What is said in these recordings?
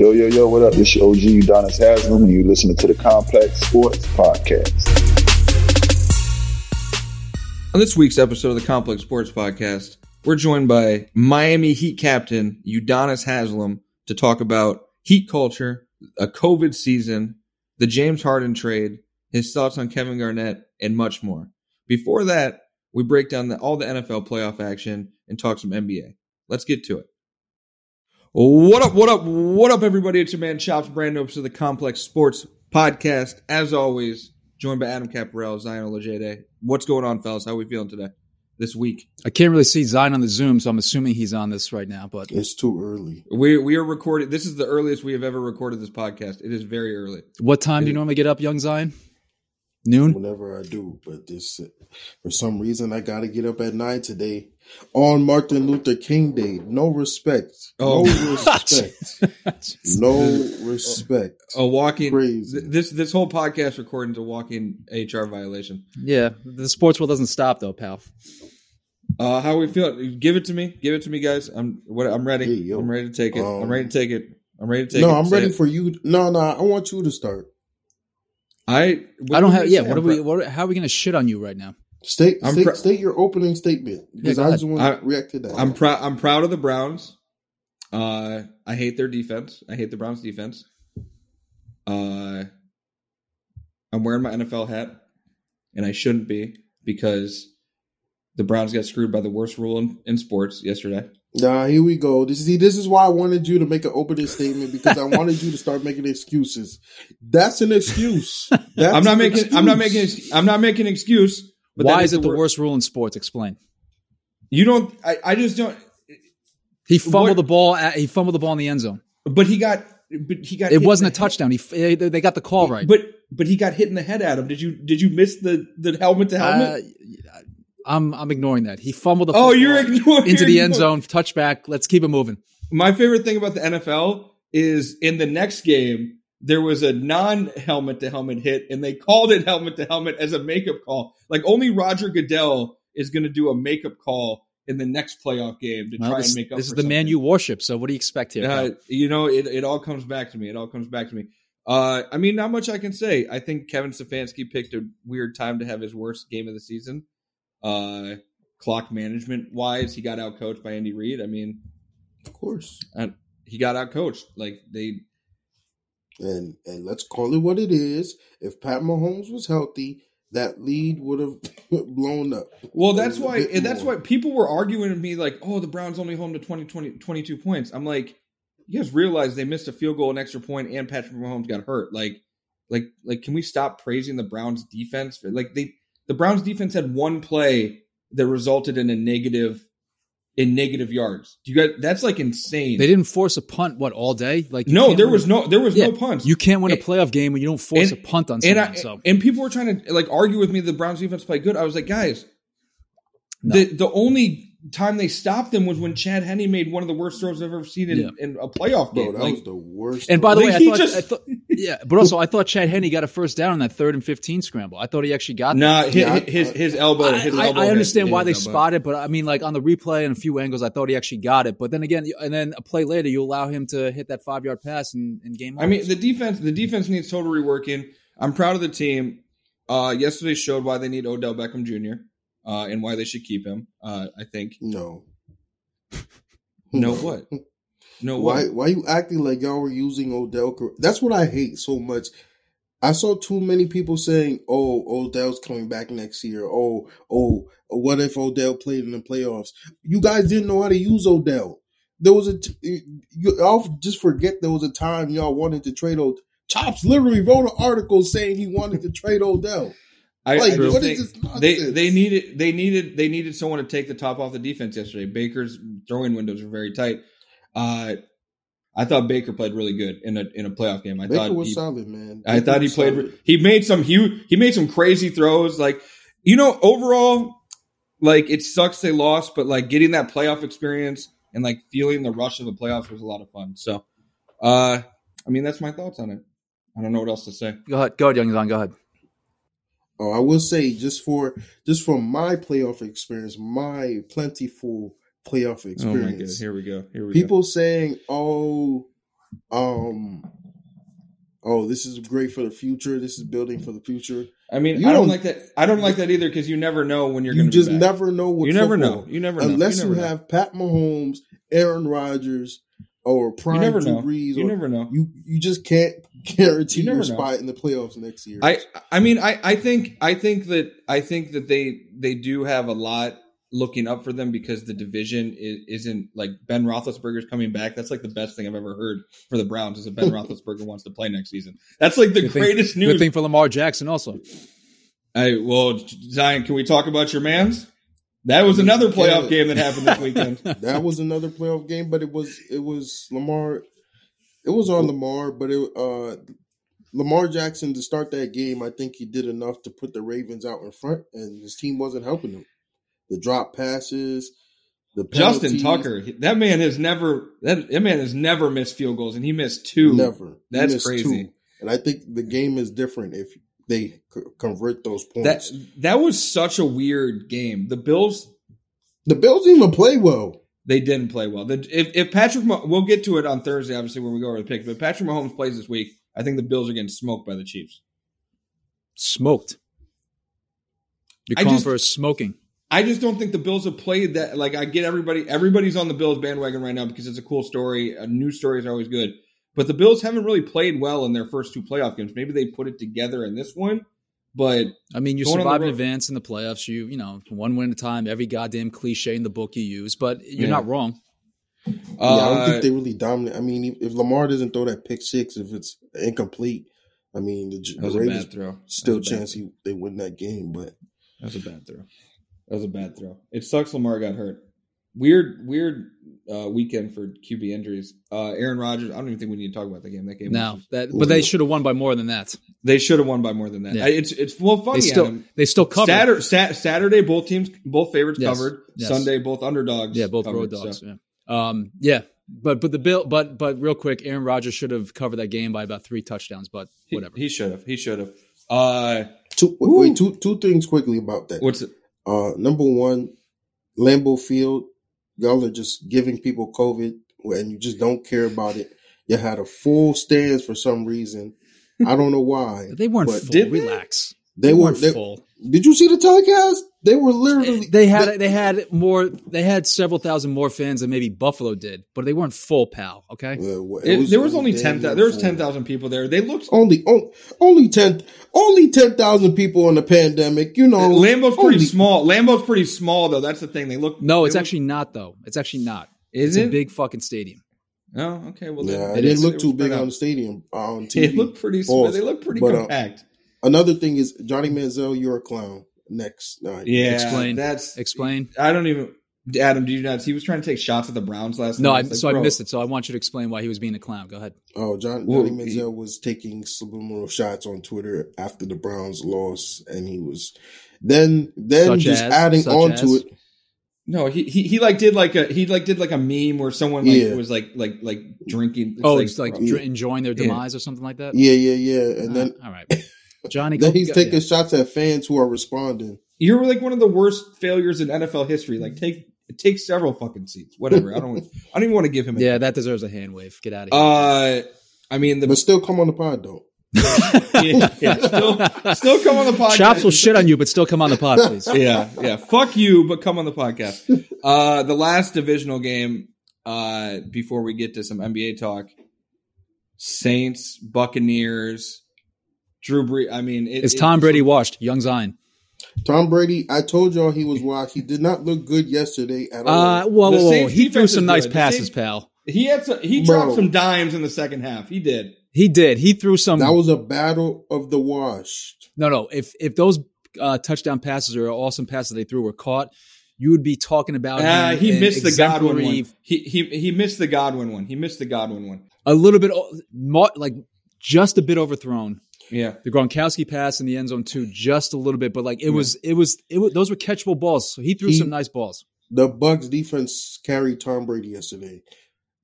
Yo, yo, yo, what up? This your OG Udonis Haslem, and you're listening to the Complex Sports Podcast. On this week's episode of the Complex Sports Podcast, we're joined by Miami Heat captain Udonis Haslem to talk about Heat culture, a COVID season, the James Harden trade, his thoughts on Kevin Garnett, and much more. Before that, we break down the, all the NFL playoff action and talk some NBA. Let's get to it. What up, what up, what up, everybody? It's your man Chops Brand Opes of the Complex Sports Podcast. As always, joined by Adam Caparell, Zion Olojede. What's going on, fellas? How are we feeling today? This week? I can't really see Zion on the Zoom, so I'm assuming he's on this right now. But It's too early. We we are recording. This is the earliest we have ever recorded this podcast. It is very early. what time do you normally get up, young Zion? Noon. Whenever I do, but this for some reason I got to get up at nine today on Martin Luther King Day. No respect. Oh. No respect. no respect. A walking Crazy. this this whole podcast recording is a walking HR violation. yeah, the sports world doesn't stop though, pal. Uh, how we feel? Give it to me. Give it to me, guys. I'm what I'm ready. Hey. I'm ready to take it. Um, I'm ready to take it. I'm ready to take it. No, it. I'm Say ready it. for you. No, no, I want you to start. I I don't do have. Yeah, what are we? What? How are we going to shit on you right now? State state, pr- state your opening statement because go I just want to react to that. I'm proud. I'm proud of the Browns. Uh, I hate their defense. I hate the Browns defense. Uh, I'm wearing my NFL hat, and I shouldn't be because the Browns got screwed by the worst rule in, in sports yesterday. Nah, here we go. This see, this is why I wanted you to make an opening statement because I wanted you to start making excuses. That's an excuse. That's I'm not making. I'm not making. I'm not making an excuse. But Why is it the wor- worst rule in sports? Explain. You don't. I, I just don't. He fumbled What- the ball. At, he fumbled the ball in the end zone. But he got. But he got. It wasn't a head. touchdown. He they they got the call right. But but he got hit in the head, Adam. Did you did you miss the the helmet to helmet? Uh, I'm I'm ignoring that. He fumbled the oh, you're ignoring into the end zone, touchback. Let's keep it moving. My favorite thing about the NFL is in the next game there was a non-helmet to helmet hit, and they called it helmet to helmet as a makeup call. Like only Roger Goodell is going to do a makeup call in the next playoff game to Well, try this, and make up. this is for the man you worship. So what do you expect here? Uh, you know, it, it all comes back to me. It all comes back to me. Uh, I mean, not much I can say. I think Kevin Stefanski picked a weird time to have his worst game of the season. Uh, clock management wise, he got out coached by Andy Reid. I mean, Of course. and he got out coached. Like they, And and let's call it what it is. If Pat Mahomes was healthy, that lead would have blown up. well, that's why. That's more. why people were arguing with me like, "Oh, the Browns only home to 20, 20 22 points." I'm like, you guys realize they missed a field goal, an extra point, and Patrick Mahomes got hurt. Like, like, like, can we stop praising the Browns defense? Like they, the Browns defense had one play that resulted in a negative, in negative yards. Do you guys? That's like insane. They didn't force a punt. What all day? Like no, there was a- no, there was Yeah, no punts. You can't win a playoff game when you don't force and- a punt on and someone. I, so and people were trying to like argue with me. The Browns defense played good. I was like, guys, No. the the only time they stopped them was when Chad Henne made one of the worst throws I've ever seen in, Yeah. in a playoff Bro, game. that Like, was the worst. And by the Like, way, I he thought, just- I thought, yeah, but also I thought Chad Henne got a first down on that third and fifteen scramble. I thought he actually got. that. nah, his, his his elbow. I, his I- elbow I hit- understand hit why they spotted, but I mean, like on the replay and a few angles, I thought he actually got it. But then again, and then a play later, you allow him to hit that five yard pass and, and game. I mean, the defense the defense needs total reworking. I'm proud of the team. Uh, yesterday showed why they need Odell Beckham Jr. Uh, and why they should keep him. Uh, I think. no. No what? No Why what? why you acting like y'all were using Odell? That's what I hate so much. I saw too many people saying, "Oh, Odell's coming back next year." Oh, oh, what if Odell played in the playoffs? You guys didn't know how to use Odell. There was a t- you all just forget there was a time y'all wanted to trade Odell. Chops literally wrote an article saying he wanted to trade Odell. I, Like, I just what think is this nonsense? they they needed they needed they needed someone to take the top off the defense yesterday. Baker's throwing windows were very tight. Uh, I thought Baker played really good in a in a playoff game. I Baker thought was he, solid, man. I Baker thought he played. solid. He made some he he made some crazy throws. Like you know, overall, like it sucks they lost, but like getting that playoff experience and like feeling the rush of the playoffs was a lot of fun. So, uh, I mean, that's my thoughts on it. I don't know what else to say. go ahead, go ahead, Young Zon, go ahead. Oh, I will say just for just from my playoff experience, my plentiful playoff Oh my god! experience. Here we go. Here we go. people saying, "Oh, Um. Oh, this is great for the future. This is building for the future. I mean, You I don't don't- like that. I don't like that either because you never know when you're You going to just never know what You never know. You never know. unless you, never know. have Pat Mahomes, Aaron Rodgers, or You prime never Drew know. Brees. You or, never know. you you just can't guarantee You your know. spot in the playoffs next year. I I mean I I think I think that I think that they they do have a lot looking up for them because the division is, isn't like Ben Roethlisberger's coming back. That's like the best thing I've ever heard for the Browns is that Ben Roethlisberger wants to play next season. That's like the Good thing- greatest Good news. thing for Lamar Jackson also. Hey, well, Zion, can we talk about your man's? That was another playoff game that happened this weekend. that was another playoff game, but it was it was Lamar. It was on Lamar, but it uh Lamar Jackson to start that game. I think he did enough to put the Ravens out in front, and his team wasn't helping him. The drop passes, the Justin Tucker, that man has never that, that man has never missed field goals, and he missed two. never. That's crazy. And I think the game is different if they c- convert those That points. that was such a weird game. The Bills the Bills didn't even play well. they didn't play well. The, if if Patrick, Mah- we'll get to it on Thursday, obviously when we go over the picks. But if Patrick Mahomes plays this week. I think the Bills are getting smoked by the Chiefs. Smoked. You're I calling just- for smoking. I just don't think the Bills have played that. Like I get everybody, everybody's on the Bills bandwagon right now because it's a cool story. Uh, news stories are always good, but the Bills haven't really played well in their first two playoff games. Maybe they put it together in this one, but I mean, you Going survive in road- advance in the playoffs. You, you know, one win at a time. Every goddamn cliche in the book you use, but you're Yeah. not wrong. uh, yeah, I don't think they really dominate. I mean, if, if Lamar doesn't throw that pick six, if it's incomplete, I mean, the, that was the a Ravens throw. still That was a bad chance he, they win that game. But that's a bad throw. That was a bad throw. It sucks Lamar got hurt. Weird, weird uh, weekend for QB injuries. Uh, Aaron Rodgers. I don't even think we need to talk about that game. That game. Now was- that, but they should have won by more than that. they should have won by more than that. Yeah. I- It's it's well funny. They still, Adam. they still covered. Saturday, Sat- Saturday, both teams, both favorites Yes. covered. Yes. Sunday, both underdogs. Yeah, both covered, road dogs. so- Yeah. Um, yeah, but but the bill, but but real quick, Aaron Rodgers should have covered that game by about three touchdowns. But He- whatever. He should have. He should have. Uh, two, wait, wait, two two things quickly about that. what's it? Uh, number one, Lambeau Field, y'all are just giving people COVID and you just don't care about it. You had a full stands for some reason. Hmm. I don't know why. they weren't but full. did they? Relax. They were. weren't They, full. did you see the telecast? They were literally. They had they had more. They had several thousand more fans than maybe Buffalo did, but they weren't full, pal. Okay. Uh, well, It- there was only damn ten. near There was full. ten thousand people there. They looked. Only, only, only ten, only ten thousand people in the pandemic. You know, Lambeau's pretty only- small. Lambeau's pretty small though. That's the thing. They look. No, it's look- actually not though. It's actually not. Is it's it a big fucking stadium. Oh, okay. Well, Yeah, then it didn't is- look was too big spread on the stadium uh, on TV. It looked pretty. small. They look pretty But, uh, compact. Another thing is Johnny Manziel, you're a clown. Next night, yeah, Explain. That's Explain. I don't even. Adam, do you not? He was trying to take shots at the Browns last No, night. I, It's like, so I missed it. So I want you to explain why he was being a clown. Go ahead. Oh, John, Well, Johnny Manziel was taking subliminal shots on Twitter after the Browns lost, and he was then then Such just as? adding on as? to it. No, he, he he like did like a he like did like a meme where someone like Yeah. was like like like drinking. It's oh, it's like bro, dr- enjoying their Yeah. demise or something like that. Yeah, yeah, yeah, and then Uh, all right, Johnny. then he's go- taking yeah. shots at fans who are responding. you're like one of the worst failures in NFL history. Like take take several fucking seats. Whatever. I don't I don't even want to give him. A, Yeah, that deserves a hand wave. Get out of here. Uh, I mean the But still, come on the pod though. yeah, yeah, still still come on the podcast. Chops will shit on you, but still come on the pod, please. yeah, yeah. Fuck you, but come on the podcast. Uh, the last divisional game, uh, before we get to some NBA talk, Saints, Buccaneers, Drew Brees. I mean, it, Is it- Tom Brady washed? Young Zion. Tom Brady, I told y'all he was washed. He did not look good yesterday at all. Uh, whoa, whoa, whoa. He threw some nice good. Passes, Saints- pal. He had some, he Bro. dropped some dimes in the second half. He did. He did. He threw some. that was a battle of the washed. no, no. If if those uh, touchdown passes or awesome passes they threw were caught, you would be talking about. Uh, he missed the Godwin one. He he he missed the Godwin one. He missed the Godwin one. A little bit, o- mo- like just a bit overthrown. Yeah. The Gronkowski pass in the end zone too, just a little bit, but like it was, it was, it was. Those were catchable balls. So he threw He- some nice balls. The Bucks defense carried Tom Brady yesterday.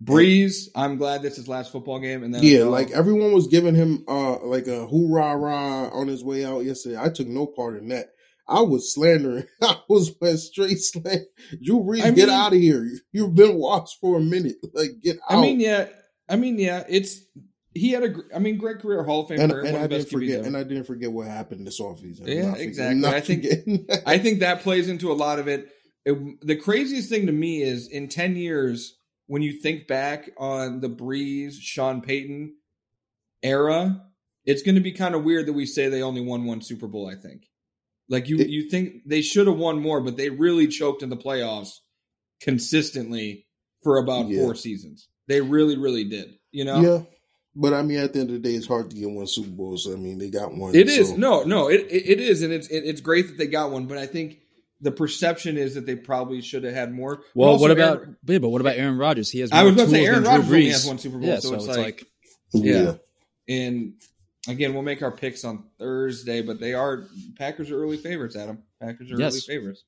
Brees, I'm glad this is his last football game. And then Yeah, like everyone was giving him uh like a hoorah rah on his way out yesterday. I took no part in that. I was slandering. I was went straight slant. Drew Brees, I get out of here. You've been watched for a minute. Like get out. I mean, yeah, I mean, yeah, it's he had a. I mean, great career, Hall of Fame And, career, and one I of didn't forget, and I didn't forget what happened this offseason. Yeah, not exactly. Not I think- I think that plays into a lot of it. It- The craziest thing to me is in 10 years, when you think back on the Brees, Sean Payton era, it's going to be kind of weird that we say they only won one Super Bowl, I think. Like you, It- you think they should have won more, but they really choked in the playoffs consistently for about Yeah. four seasons. They really, really did. You know, Yeah, but I mean, at the end of the day, it's hard to get one Super Bowl. So I mean, they got one. It is so- no, no. It, it it is, and it's it, it's great that they got one. But I think the perception is that they probably should have had more. Well, what about Aaron- yeah, but what about Aaron Rodgers? He has. I was more about to say Aaron Rodgers only has one Super Bowl, Yeah, so, it's, like, Yeah. yeah. And again, we'll make our picks on Thursday, but they are Packers are early favorites. Adam, Packers are Yes. early favorites.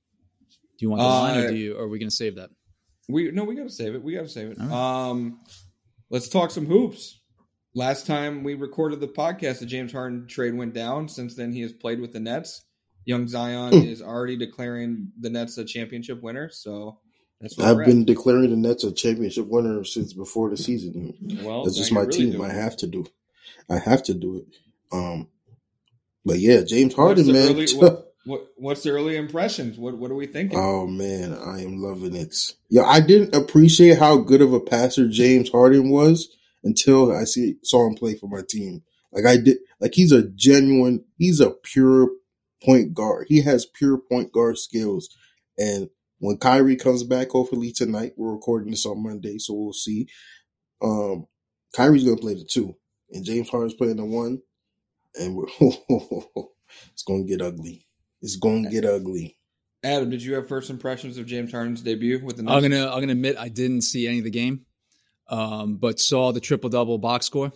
Do you want the line, Uh, or do you? Or are we going to save that? We no, we got to save it. We got to save it. All right. Um, let's talk some hoops. Last time we recorded the podcast, the James Harden trade went down. Since then, he has played with the Nets. Young Zion Hmm. is already declaring the Nets a championship winner. So that's what I've been declaring the Nets a championship winner since before the season. at. well. That's just my really team. I have to do. I have to do it. Um, but yeah, James Harden, man. early- what- What what's the early impressions? What what are we thinking? oh man, I am loving it. Yeah, I didn't appreciate how good of a passer James Harden was until I see saw him play for my team. Like I did, like he's a genuine. He's a pure point guard. He has pure point guard skills. And when Kyrie comes back, hopefully tonight, we're recording this on Monday, so we'll see. Um, Kyrie's gonna play the two, and James Harden's playing the one, and we're, it's gonna get ugly. It's gonna get ugly. Adam, did you have first impressions of James Harden's debut with the Nets? I'm gonna I'm gonna admit I didn't see any of the game, um, but saw the triple double box score.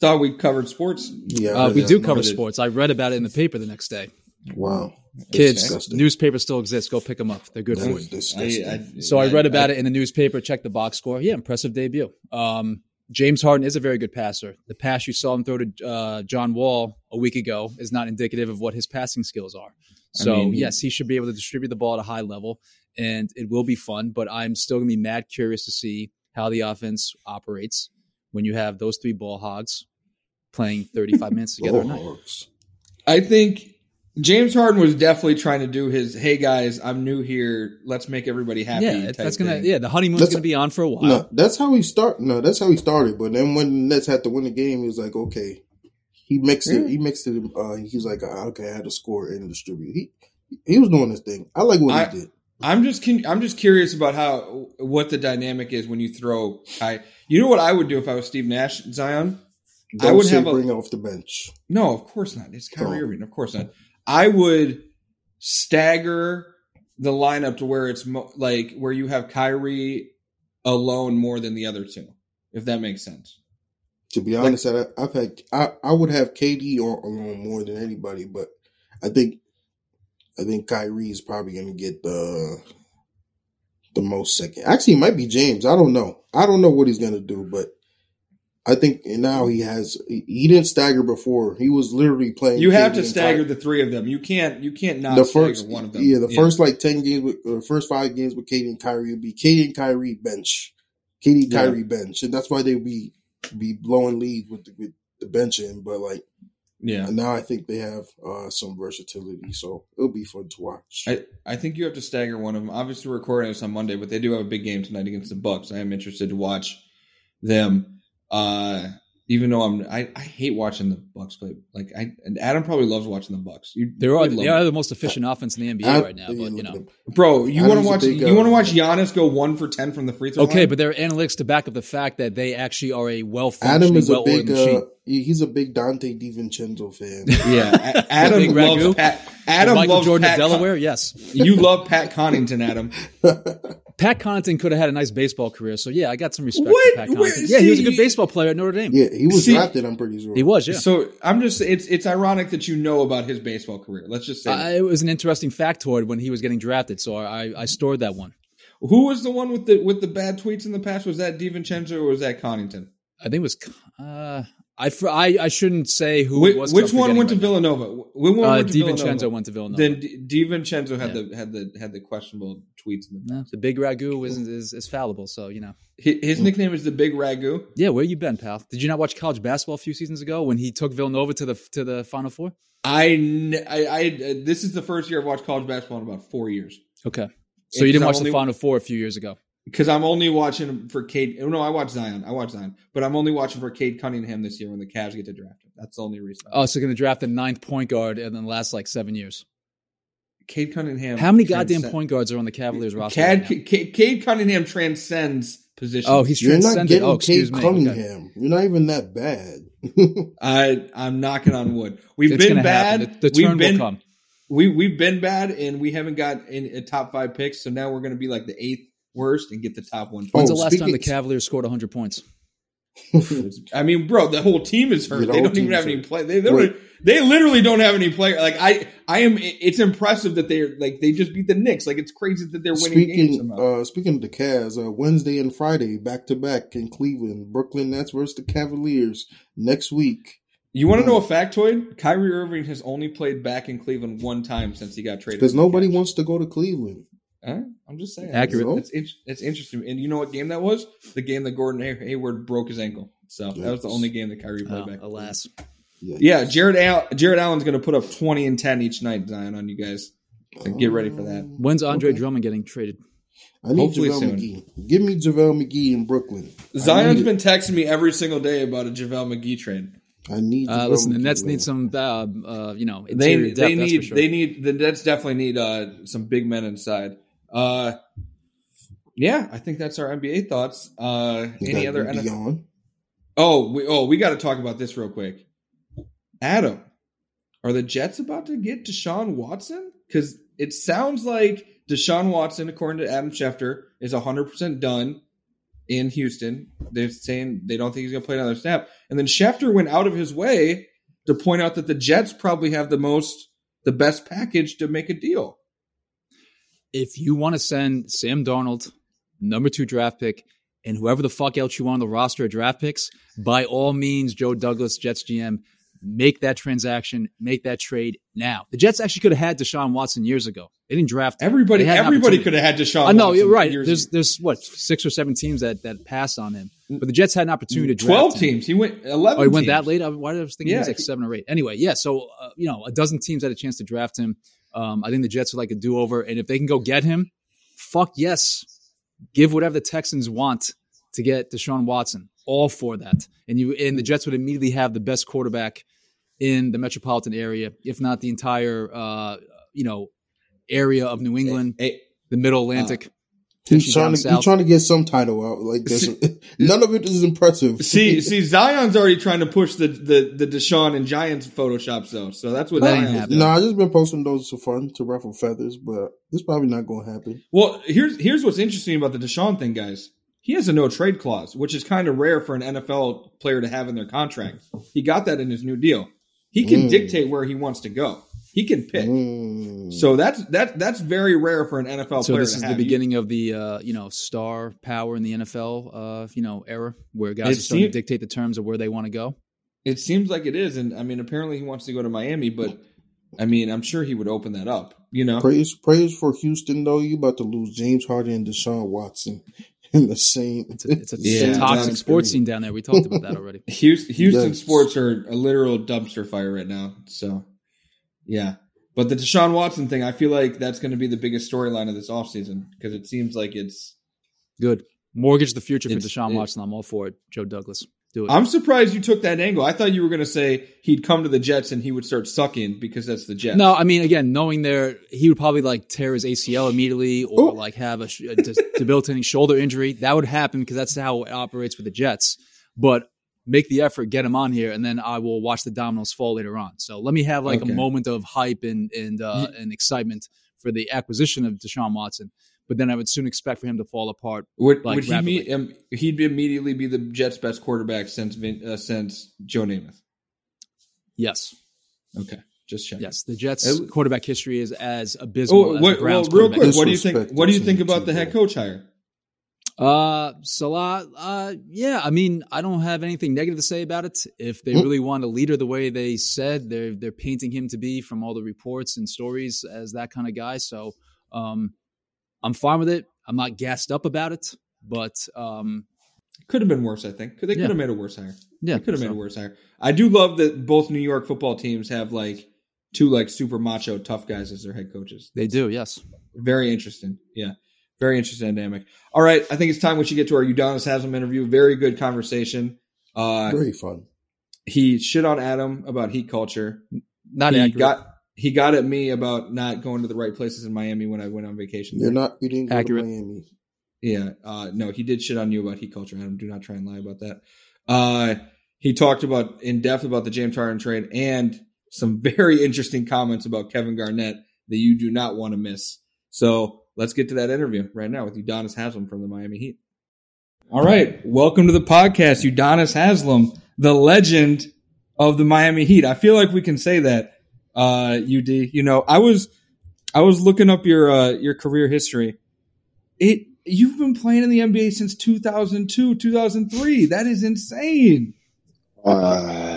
Thought we covered sports. Yeah, Uh, we do cover did. sports. I read about it in the paper the next day. Wow, Kids, disgusting. newspapers still exist. Go pick them up. They're good that for is you. disgusting. So I read about it in the newspaper. Checked the box score. Yeah, impressive debut. Um, James Harden is a very good passer. The pass you saw him throw to uh, John Wall a week ago is not indicative of what his passing skills are. I So mean, he- yes, he should be able to distribute the ball at a high level, and it will be fun. But I'm still gonna be mad curious to see how the offense operates when you have those three ball hogs playing 35 minutes together a night. I think James Harden was definitely trying to do his "Hey guys, I'm new here. Let's make everybody happy." Yeah, type that's gonna thing. yeah the honeymoon's That's- gonna be on for a while. No, that's how he start. No, that's how he started. But then when the Nets had to win the game, he was like, okay, he mixed Yeah. it. He mixed it. Uh, he was like, uh, okay, I had to score and distribute. He he was doing his thing. I like what I- he did. I'm just I'm just curious about how what the dynamic is when you throw I You know what I would do if I was Steve Nash, Zion? I Don't would say have a- off the bench. No, of course not. It's Kyrie Oh. Irving. Of course not. I would stagger the lineup to where it's mo- like where you have Kyrie alone more than the other two, if that makes sense. To be honest, I, I've had I, I would have KD on, alone more than anybody, but I think I think Kyrie is probably going to get the the most second. Actually, it might be James. I don't know. I don't know what he's going to do, but I think now he has. He, didn't stagger before. He was literally playing. You have to stagger Ky- the three of them. You can't. You can't not the stagger first one of them. Yeah, the first like ten games with uh, first five games with KD and Kyrie would be KD and Kyrie bench, Yeah. Kyrie bench, and that's why they would be be blowing leads with the, with the benching. But like Yeah, and now I think they have uh, some versatility, so it'll be fun to watch. I, I think you have to stagger one of them. Obviously, we're recording this on Monday, but they do have a big game tonight against the Bucks. I am interested to watch them. Uh, even though I'm, I, I hate watching the Bucks play. Like I, and Adam probably loves watching the Bucks. You, They're all, they are the most efficient offense in the NBA I- right now. But you know, bro. You want to watch? big, you want to uh, watch Giannis go one for ten from the free throw okay, line? but there are analytics to back up the fact that they actually are a well Adam functioning, is a big. Uh, he's a big Donte DiVincenzo fan. yeah, Adam Big loves ragu? Pat. Adam Michael loves Jordan Pat of Delaware, yes. You love Pat Connington, Adam. Pat Connaughton could have had a nice baseball career, so yeah, I got some respect What? for Pat Where- Connaughton. Yeah, he was a good baseball player at Notre Dame. yeah, he was See- drafted. I'm pretty sure He was, yeah. So I'm just. It's it's ironic that you know about his baseball career. Let's just say. that. I, it was an interesting factoid when he was getting drafted, so I, I stored that one. Who was the one with the with the bad tweets in the past? Was that DiVincenzo or was that Connington? I think it was. Uh, I, fr- I I shouldn't say who Which, it was. 'cause which one went to right now. Villanova? Which one Uh, went to DiVincenzo Villanova? went to Villanova. Then D- DiVincenzo had Yeah. the had the had the questionable tweets. In the No, the big ragu is, is is fallible, so you know. his, his nickname is the Big Ragu. Yeah, where you been, pal? Did you not watch college basketball a few seasons ago when he took Villanova to the to the Final Four? I, I, I uh, this is the first year I've watched college basketball in about four years Okay, so Yeah, you 'cause didn't watch only- the Final Four a few years ago. because I'm only watching for Cade. No, I watch Zion. I watch Zion, but I'm only watching for Cade Cunningham this year when the Cavs get to draft him. That's the only reason. Oh, so going to draft the ninth point guard in the last like seven years. Cade Cunningham. How many goddamn transcend- point guards are on the Cavaliers roster? Cade, right now? Cade, Cade Cunningham transcends position. Oh, he's You're not getting Oh, Cade excuse me. Okay. Cunningham. You're not even that bad. I I'm knocking on wood. We've It's been bad. happen. The, the we've turn been will come. we we've been bad, and we haven't got in a top five picks. So now we're going to be like the eighth worst and get the top one. Oh, When's Oh, the last time the Cavaliers scored 100 points? I mean, bro, the whole team is hurt. The they don't even have any play. They they, don't- they literally don't have any player. Like I I am. It's impressive that they're like they just beat the Knicks. Like it's crazy that they're winning games speaking somehow. uh, speaking of the Cavs, uh, Wednesday and Friday back to back in Cleveland, Brooklyn Nets versus the Cavaliers next week. you want to know a factoid? Kyrie Irving has only played back in Cleveland one time since he got traded. Because nobody wants to go to Cleveland. Huh? I'm just saying. Accurate. It's, it's, it's interesting. And you know what game that was? The game that Gordon Hay- Hayward broke his ankle. So that was the only game that Kyrie played Oh, back. alas. Yeah, Jared Al- Jarrett Allen's going to put up 20 and 10 each night, Zion, on you guys. So get ready for that. When's Andre Okay. Drummond getting traded? I need Hopefully JaVale soon. McGee. Give me JaVale McGee in Brooklyn. Zion's been it. texting me every single day about a JaVale McGee trade. I need. Uh, JaVale listen, the Nets need some, uh, uh, you know, They interior depth, they need sure. they need the Nets definitely need uh, some big men inside. Uh, yeah, I think that's our NBA thoughts. Uh, any other NFL? Oh, we, oh, we got to talk about this real quick. Adam, are the Jets about to get Deshaun Watson? Because it sounds like Deshaun Watson, according to Adam Schefter, is 100% done in Houston. They're saying they don't think he's going to play another snap. And then Schefter went out of his way to point out that the Jets probably have the most, the best package to make a deal. If you want to send Sam Darnold, number two draft pick, and whoever the fuck else you want on the roster of draft picks, by all means, Joe Douglas, Jets GM, make that transaction, make that trade now. The Jets actually could have had Deshaun Watson years ago. They didn't draft him. Everybody, They had an everybody could have had Deshaun. I know Watson you're right. There's ago. there's what six or seven teams that that passed on him, but the Jets had an opportunity to draft twelve him. teams. He went eleven. Oh, he went that late. I, why did I was thinking he was like seven or eight. Anyway, yeah. So uh, you know, a dozen teams had a chance to draft him. Um, I think the Jets would like a do over, and if they can go get him, fuck yes, give whatever the Texans want to get Deshaun Watson. All for that, and you and the Jets would immediately have the best quarterback in the metropolitan area, if not the entire uh, you know area of New England, Hey, the Middle Atlantic. He's trying to. He's trying to get some title out. Like this. None of it is impressive. See, see, Zion's already trying to push the the, the Deshaun and Giants photoshops though. So that's what That ain't Zion's happening. doing. No, I just been posting those for fun to ruffle feathers, but it's probably not going to happen. Well, here's here's what's interesting about the Deshaun thing, guys. He has a no trade clause, which is kind of rare for an NFL player to have in their contract. He got that in his new deal. He can Mm. dictate where he wants to go. He can pick. Mm. So that's that that's very rare for an NFL So player. this to is have. the You- beginning of the uh, you know star power in the NFL uh, you know era where guys It are starting seem- to dictate the terms of where they want to go. It seems like it is, and I mean, apparently he wants to go to Miami, but I mean, I'm sure he would open that up. You know, praise, praise for Houston though. You about to lose James Harden and Deshaun Watson in the same. It's a, it's a, Yeah, toxic that's sports scene down there. We talked about that already. Houston, Houston Yes. sports are a literal dumpster fire right now. So, yeah. But the Deshaun Watson thing, I feel like that's going to be the biggest storyline of this offseason because it seems like it's. Good mortgage the future for Deshaun Watson. I'm all for it. Joe Douglas, do it. I'm surprised you took that angle. I thought you were going to say he'd come to the Jets and he would start sucking because that's the Jets. no, I mean again, knowing there, he would probably like tear his ACL immediately or Oh. like have a, a debilitating shoulder injury. That would happen because that's how it operates with the Jets. But make the effort, get him on here, and then I will watch the dominoes fall later on. So let me have like Okay. a moment of hype and and uh, and excitement for the acquisition of Deshaun Watson. But then I would soon expect for him to fall apart. Would, like, would he meet, um, he'd be immediately be the Jets' best quarterback since Vin, uh, since Joe Namath? Yes, Okay, just checking. yes. The Jets' Uh, quarterback history is as abysmal. Oh, as what, the Browns well, real quick, what do you think? What do you think about the head coach hire? Uh, Salah, uh, yeah, I mean, I don't have anything negative to say about it. If they really want a leader the way they said, they're they're painting him to be from all the reports and stories as that kind of guy. So, um, I'm fine with it. I'm not gassed up about it, but um, Could have been worse, I think. Could they could Yeah. have made a worse hire. yeah, They could have made a worse hire. I do love that both New York football teams have like two like super macho tough guys as their head coaches. They do, yes. Very interesting. Yeah. Very interesting dynamic. All right. I think it's time we should get to our Udonis Haslem interview. Very good conversation. Uh, Very fun. he shit on Adam about heat culture. Not he accurate. got he got at me about not going to the right places in Miami when I went on vacation. You're not. You didn't go Accurate. to Miami. Yeah, uh, no, he did shit on you about heat culture, Adam. Do not try and lie about that. Uh, he talked about in depth about the James Harden trade and some very interesting comments about Kevin Garnett that you do not want to miss. So let's get to that interview right now with Udonis Haslem from the Miami Heat. All right, welcome to the podcast, Udonis Haslem, the legend of the Miami Heat. I feel like we can say that, uh, UD. You know, I was I was looking up your uh, your career history it you've been playing in the NBA since 2002, 2003. That is insane. Uh,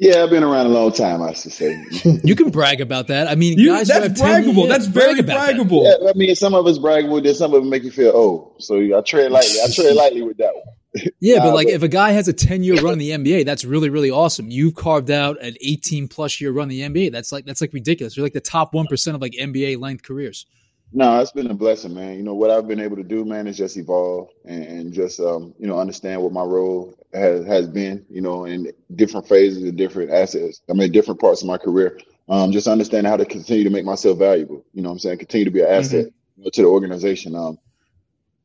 yeah, I've been around a long time, I should say. You can brag about that. I mean, You, guys that's have 10 braggable. years, That's brag very about that. braggable. Yeah, I mean, some of it's braggable, then some of it make you feel old. So I tread lightly. I tread lightly with that one. Yeah, Nah, but like but- if a guy has a 10 year run in the NBA, that's really, really awesome. You've carved out an 18 plus year run in the NBA. That's like, that's like ridiculous. You're like the top 1% of like NBA length careers. No, it's been a blessing, man. You know what I've been able to do, man, is just evolve and, and just um, you know understand what my role has has been, you know, in different phases and different assets. I mean, different parts of my career. Um, just understanding how to continue to make myself valuable. You know, what I'm saying continue to be an asset you know, to the organization. Um,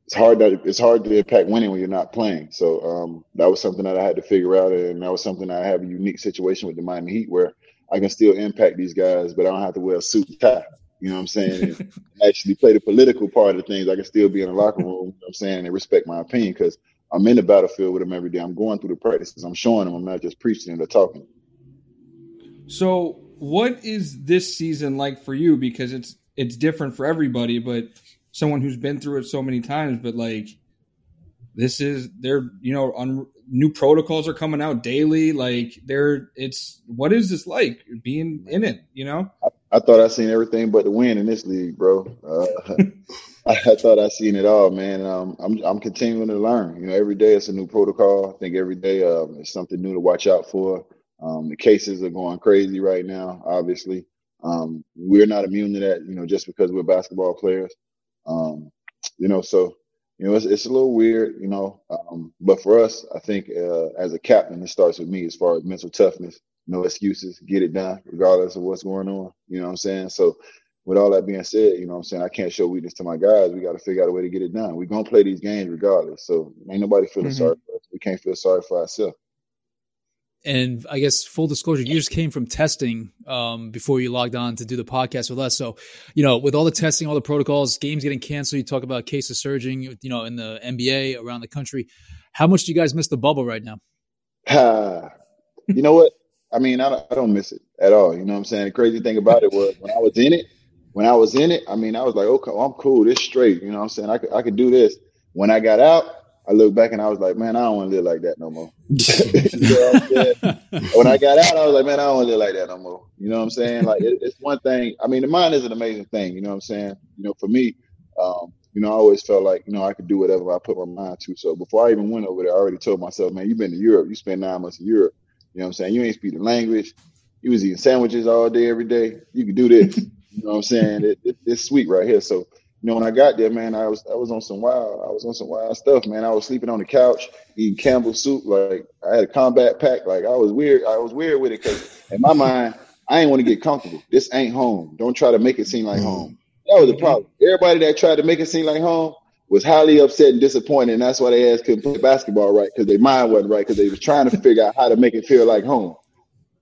it's hard that it's hard to impact winning when you're not playing. So um, that was something that I had to figure out, and that was something I have a unique situation with the Miami Heat where I can still impact these guys, but I don't have to wear a suit and tie. You know what I'm saying? Actually play the political part of things. I can still be in the locker room. You know what I'm saying and respect my opinion because I'm in the battlefield with them every day. I'm going through the practices. I'm showing them. I'm not just preaching or talking. So, what is this season like for you? Because it's it's different for everybody, but someone who's been through it so many times, but like this is they're you know on new protocols are coming out daily. Like they're it's what is this like being in it? You know? I thought I seen everything but the win in this league, bro. Uh, I, thought I seen it all, man. Um, I'm I'm continuing to learn. You know, every day it's a new protocol. I think every day um, it's something new to watch out for. Um, the cases are going crazy right now. Obviously, um, we're not immune to that. You know, just because we're basketball players. Um, you know, so you know it's it's a little weird. You know, um, but for us, I think uh, as a captain, it starts with me as far as mental toughness no excuses, get it done, regardless of what's going on. You know what I'm saying? So, with all that being said, you know what I'm saying? I can't show weakness to my guys. We got to figure out a way to get it done. We're going to play these games regardless. So, ain't nobody feeling Mhm. sorry for us. We can't feel sorry for ourselves. And I guess full disclosure, you just came from testing um, before you logged on to do the podcast with us. So, you know, with all the testing, all the protocols, games getting canceled, you talk about cases surging, you know, in the NBA around the country. How much do you guys miss the bubble right now? Ah, you know what? I mean, I don't, I don't miss it at all. You know what I'm saying? The crazy thing about it was when I was in it, when I was in it, I mean, I was like, okay, I'm cool. This straight. You know what I'm saying? I could, I could do this. When I got out, I looked back and I was like, man, I don't want to live like that no more. you know what I'm saying? when I got out, I was like, man, I don't want to live like that no more. You know what I'm saying? Like, it, it's one thing. I mean, the mind is an amazing thing. You know what I'm saying? You know, for me, um, you know, I always felt like, you know, I could do whatever I put my mind to. So before I even went over there, I already told myself, man, you've been to Europe. You spent nine months in Europe. You know what I'm saying? You ain't speak the language. You was eating sandwiches all day, every day. You could do this. you know what I'm saying? It, it, it's sweet right here. So, you know, when I got there, man, I was I was on some wild, I was on some wild stuff, man. I was sleeping on the couch, eating Campbell's soup. Like I had a combat pack. Like I was weird. I was weird with it because in my mind, I ain't want to get comfortable. This ain't home. Don't try to make it seem like mm-hmm. home. That was the problem. Everybody that tried to make it seem like home was highly upset and disappointed, and that's why they ass couldn't play basketball right because their mind wasn't right because they was trying to figure out how to make it feel like home.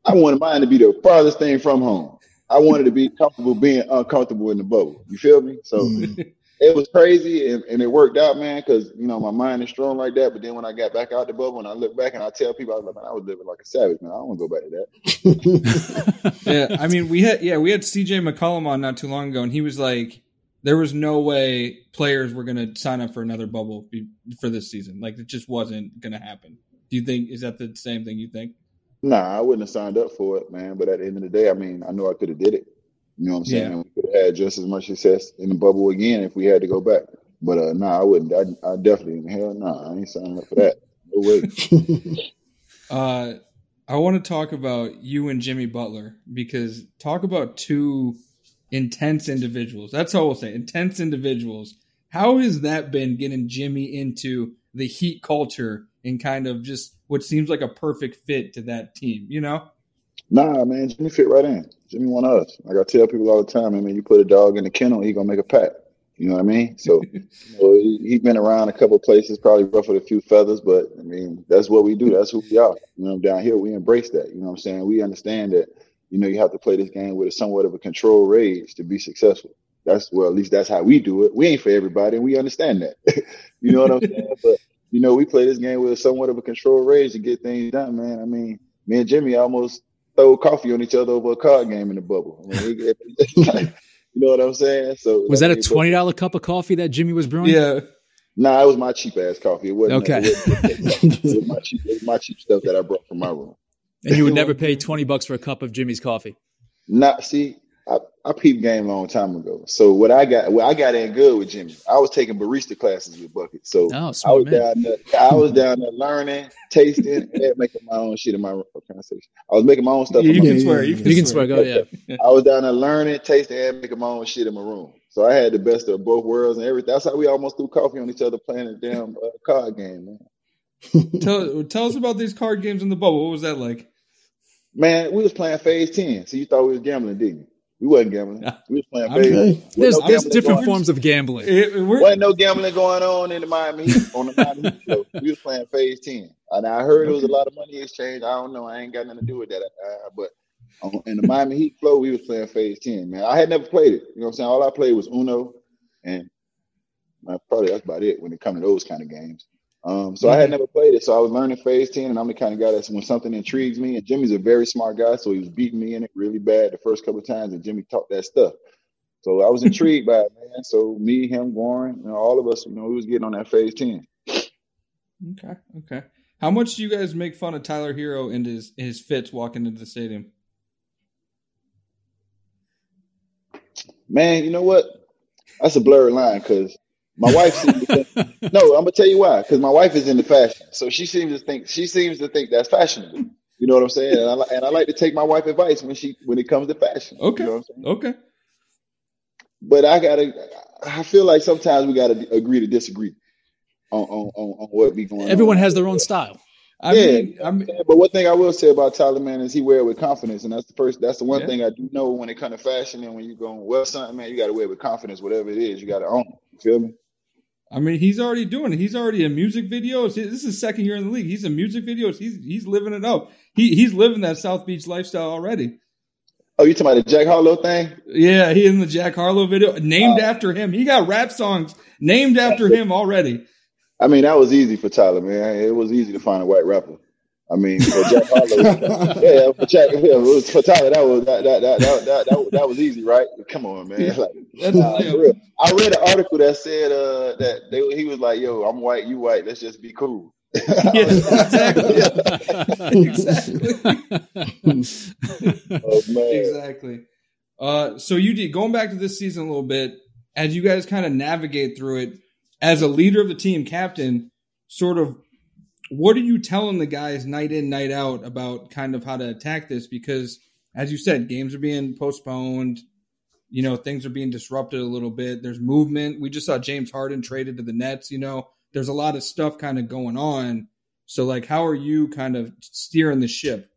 I wanted mine to be the farthest thing from home. I wanted to be comfortable being uncomfortable in the bubble. You feel me? So hmm. it was crazy and, and it worked out, man, because you know my mind is strong like that. But then when I got back out the bubble and I look back and I tell people, I was like, man, I was living like a savage, man. I don't want to go back to that. yeah, I mean, we had yeah, we had CJ McCollum on not too long ago, and he was like, there was no way players were going to sign up for another bubble be- for this season. Like it just wasn't going to happen. Do you think is that the same thing you think? Nah, I wouldn't have signed up for it, man. But at the end of the day, I mean, I know I could have did it. You know what I'm saying? Yeah. We could have had just as much success in the bubble again if we had to go back. But uh, nah, I wouldn't. I, I definitely hell nah, I ain't signing up for that. No way. Uh, I want to talk about you and Jimmy Butler because talk about two intense individuals. That's all we'll say. Intense individuals. How has that been getting Jimmy into the Heat culture and kind of just what seems like a perfect fit to that team? You know? Nah, man, Jimmy fit right in. Jimmy one of us. Like I tell people all the time, I mean, you put a dog in the kennel, he gonna make a pack. You know what I mean? So, you know, he, he been around a couple places, probably ruffled a few feathers, but I mean, that's what we do. That's who we are. You know, down here we embrace that. You know what I'm saying? We understand that. You know, you have to play this game with a somewhat of a controlled rage to be successful. That's well, at least that's how we do it. We ain't for everybody, and we understand that. you know what I'm saying? But you know, we play this game with somewhat of a controlled rage to get things done, man. I mean, me and Jimmy almost throw coffee on each other over a card game in the bubble. I mean, it- it- you know what I'm saying? So Was I that a twenty dollar cup of coffee that Jimmy was brewing? Yeah. Nah, it was my cheap ass coffee. It wasn't. Okay. It, wasn't, it was my cheap. It was my cheap stuff that I brought from my room. And you would never pay twenty bucks for a cup of Jimmy's coffee. Not see, I, I peeped game a long time ago. So what I got, well, I got in good with Jimmy. I was taking barista classes with Bucket. So Oh, I was man. down there. I was down there learning, tasting, and making my own shit in my room. What I was making my own stuff. You, you my can Yeah, swear. You can, You can swear. swear, go yeah. I was down there learning, tasting, and making my own shit in my room. So I had the best of both worlds and everything. That's how we almost threw coffee on each other playing a damn uh, card game, man. Tell, tell us about these card games in the bubble. What was that like? Man, we was playing phase 10. So you thought we was gambling, didn't you? We wasn't gambling. We was playing I'm- Okay. Wasn't There's, no there's different going- forms of gambling. It- we're- Wasn't no gambling going on in the Miami Heat on the Miami Heat flow. We was playing phase 10. And I heard it was a lot of money exchange. I don't know. I ain't got nothing to do with that. Uh, but on, in the Miami Heat flow, we was playing phase 10, man. I had never played it. You know what I'm saying? All I played was Uno and uh, probably that's about it when it comes to those kind of games. Um, so I had never played it, so I was learning phase ten, and I'm the kind of guy that's when something intrigues me. And Jimmy's a very smart guy, so he was beating me in it really bad the first couple of times, and Jimmy taught that stuff. So I was intrigued by it, man. So me, him, Warren, you know, all of us, you know, we was getting on that phase ten. Okay. Okay. How much do you guys make fun of Tyler Herro and his his fits walking into the stadium? Man, you know what? That's a blurred line because my wife seems to think, no, I'm gonna tell you why. Because my wife is into fashion, so she seems to think she seems to think that's fashionable. You know what I'm saying? And I, and I like to take my wife advice when she when it comes to fashion. Okay. You know what I'm? Okay. But I gotta. I feel like sometimes we gotta agree to disagree on on, on, on what be going on. Everyone has their own style. I yeah, mean, I mean, but one thing I will say about Tyler, man, is he wear it with confidence, and that's the first. That's the one Yeah. thing I do know when it comes to fashion, and when you go wear something, man, you got to wear it with confidence, whatever it is. You got to own it. You feel me? I mean, he's already doing it. He's already in music videos. This is his second year in the league. He's in music videos. He's he's living it up. He he's living that South Beach lifestyle already. Oh, you talking about the Jack Harlow thing? Yeah, he in the Jack Harlow video, named Uh, after him. He got rap songs named after him already. I mean, that was easy for Tyler, man. It was easy to find a white rapper. I mean, for Jack Harlow, yeah, for Jack, yeah, was for Tyler. That was that that that that that, that, that was easy, right? Come on, man. Like, nah. I read an article that said uh, that they, he was like, "Yo, I'm white, you white. Let's just be cool." Yeah, exactly. Oh man, exactly. Uh, so you did going back to this season a little bit as you guys kind of navigate through it as a leader of the team, captain. Sort of, what are you telling the guys night in, night out about kind of how to attack this? Because as you said, games are being postponed. You know, things are being disrupted a little bit. There's movement. We just saw James Harden traded to the Nets. You know, there's a lot of stuff kind of going on. So, like, how are you kind of steering the ship?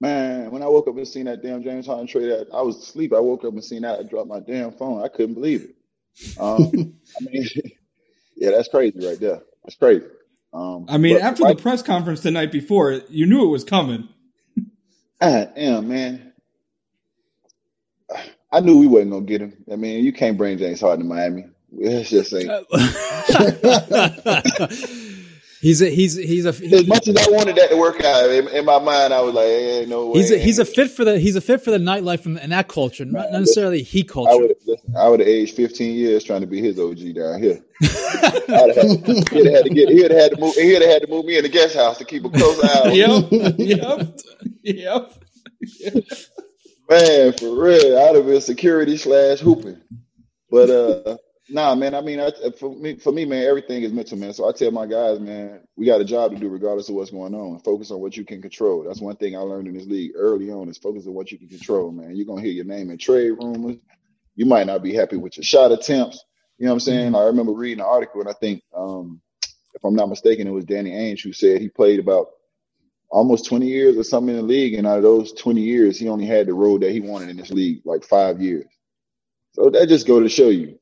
man. When I woke up and seen that damn James Harden trade, I, I was asleep. I woke up and seen that. I dropped my damn phone. I couldn't believe it. Um, I mean, yeah, that's crazy right there. That's crazy. Um, I mean, after the press conference the night before, you knew it was coming. I am, man. I knew we wasn't gonna get him. I mean, you can't bring James Harden to Miami. Let's just say, He's a he's he's a as much as I wanted that to work out in, in my mind, I was like, hey, no way. he's a he's a fit for the he's a fit for the nightlife and, and that culture, not Man, necessarily heat I culture. would listen. I would have aged 15 years trying to be his OG down here. I'd have he'd have had to get. He'd have had to move. He'd have had to move me in the guest house to keep a close eye on. yep, yep, yep. Man, for real, I'd have been security slash hooping. But uh, nah, man. I mean, I, for me, for me, man, everything is mental, man. So I tell my guys, man, we got a job to do regardless of what's going on. Focus on what you can control. That's one thing I learned in this league early on is focus on what you can control, man. You're gonna hear your name in trade rumors. You might not be happy with your shot attempts. You know what I'm saying? I remember reading an article, and I think, um, if I'm not mistaken, it was Danny Ainge who said he played about almost 20 years or something in the league, and out of those 20 years, he only had the road that he wanted in this league, like five years. So that just go to show you, you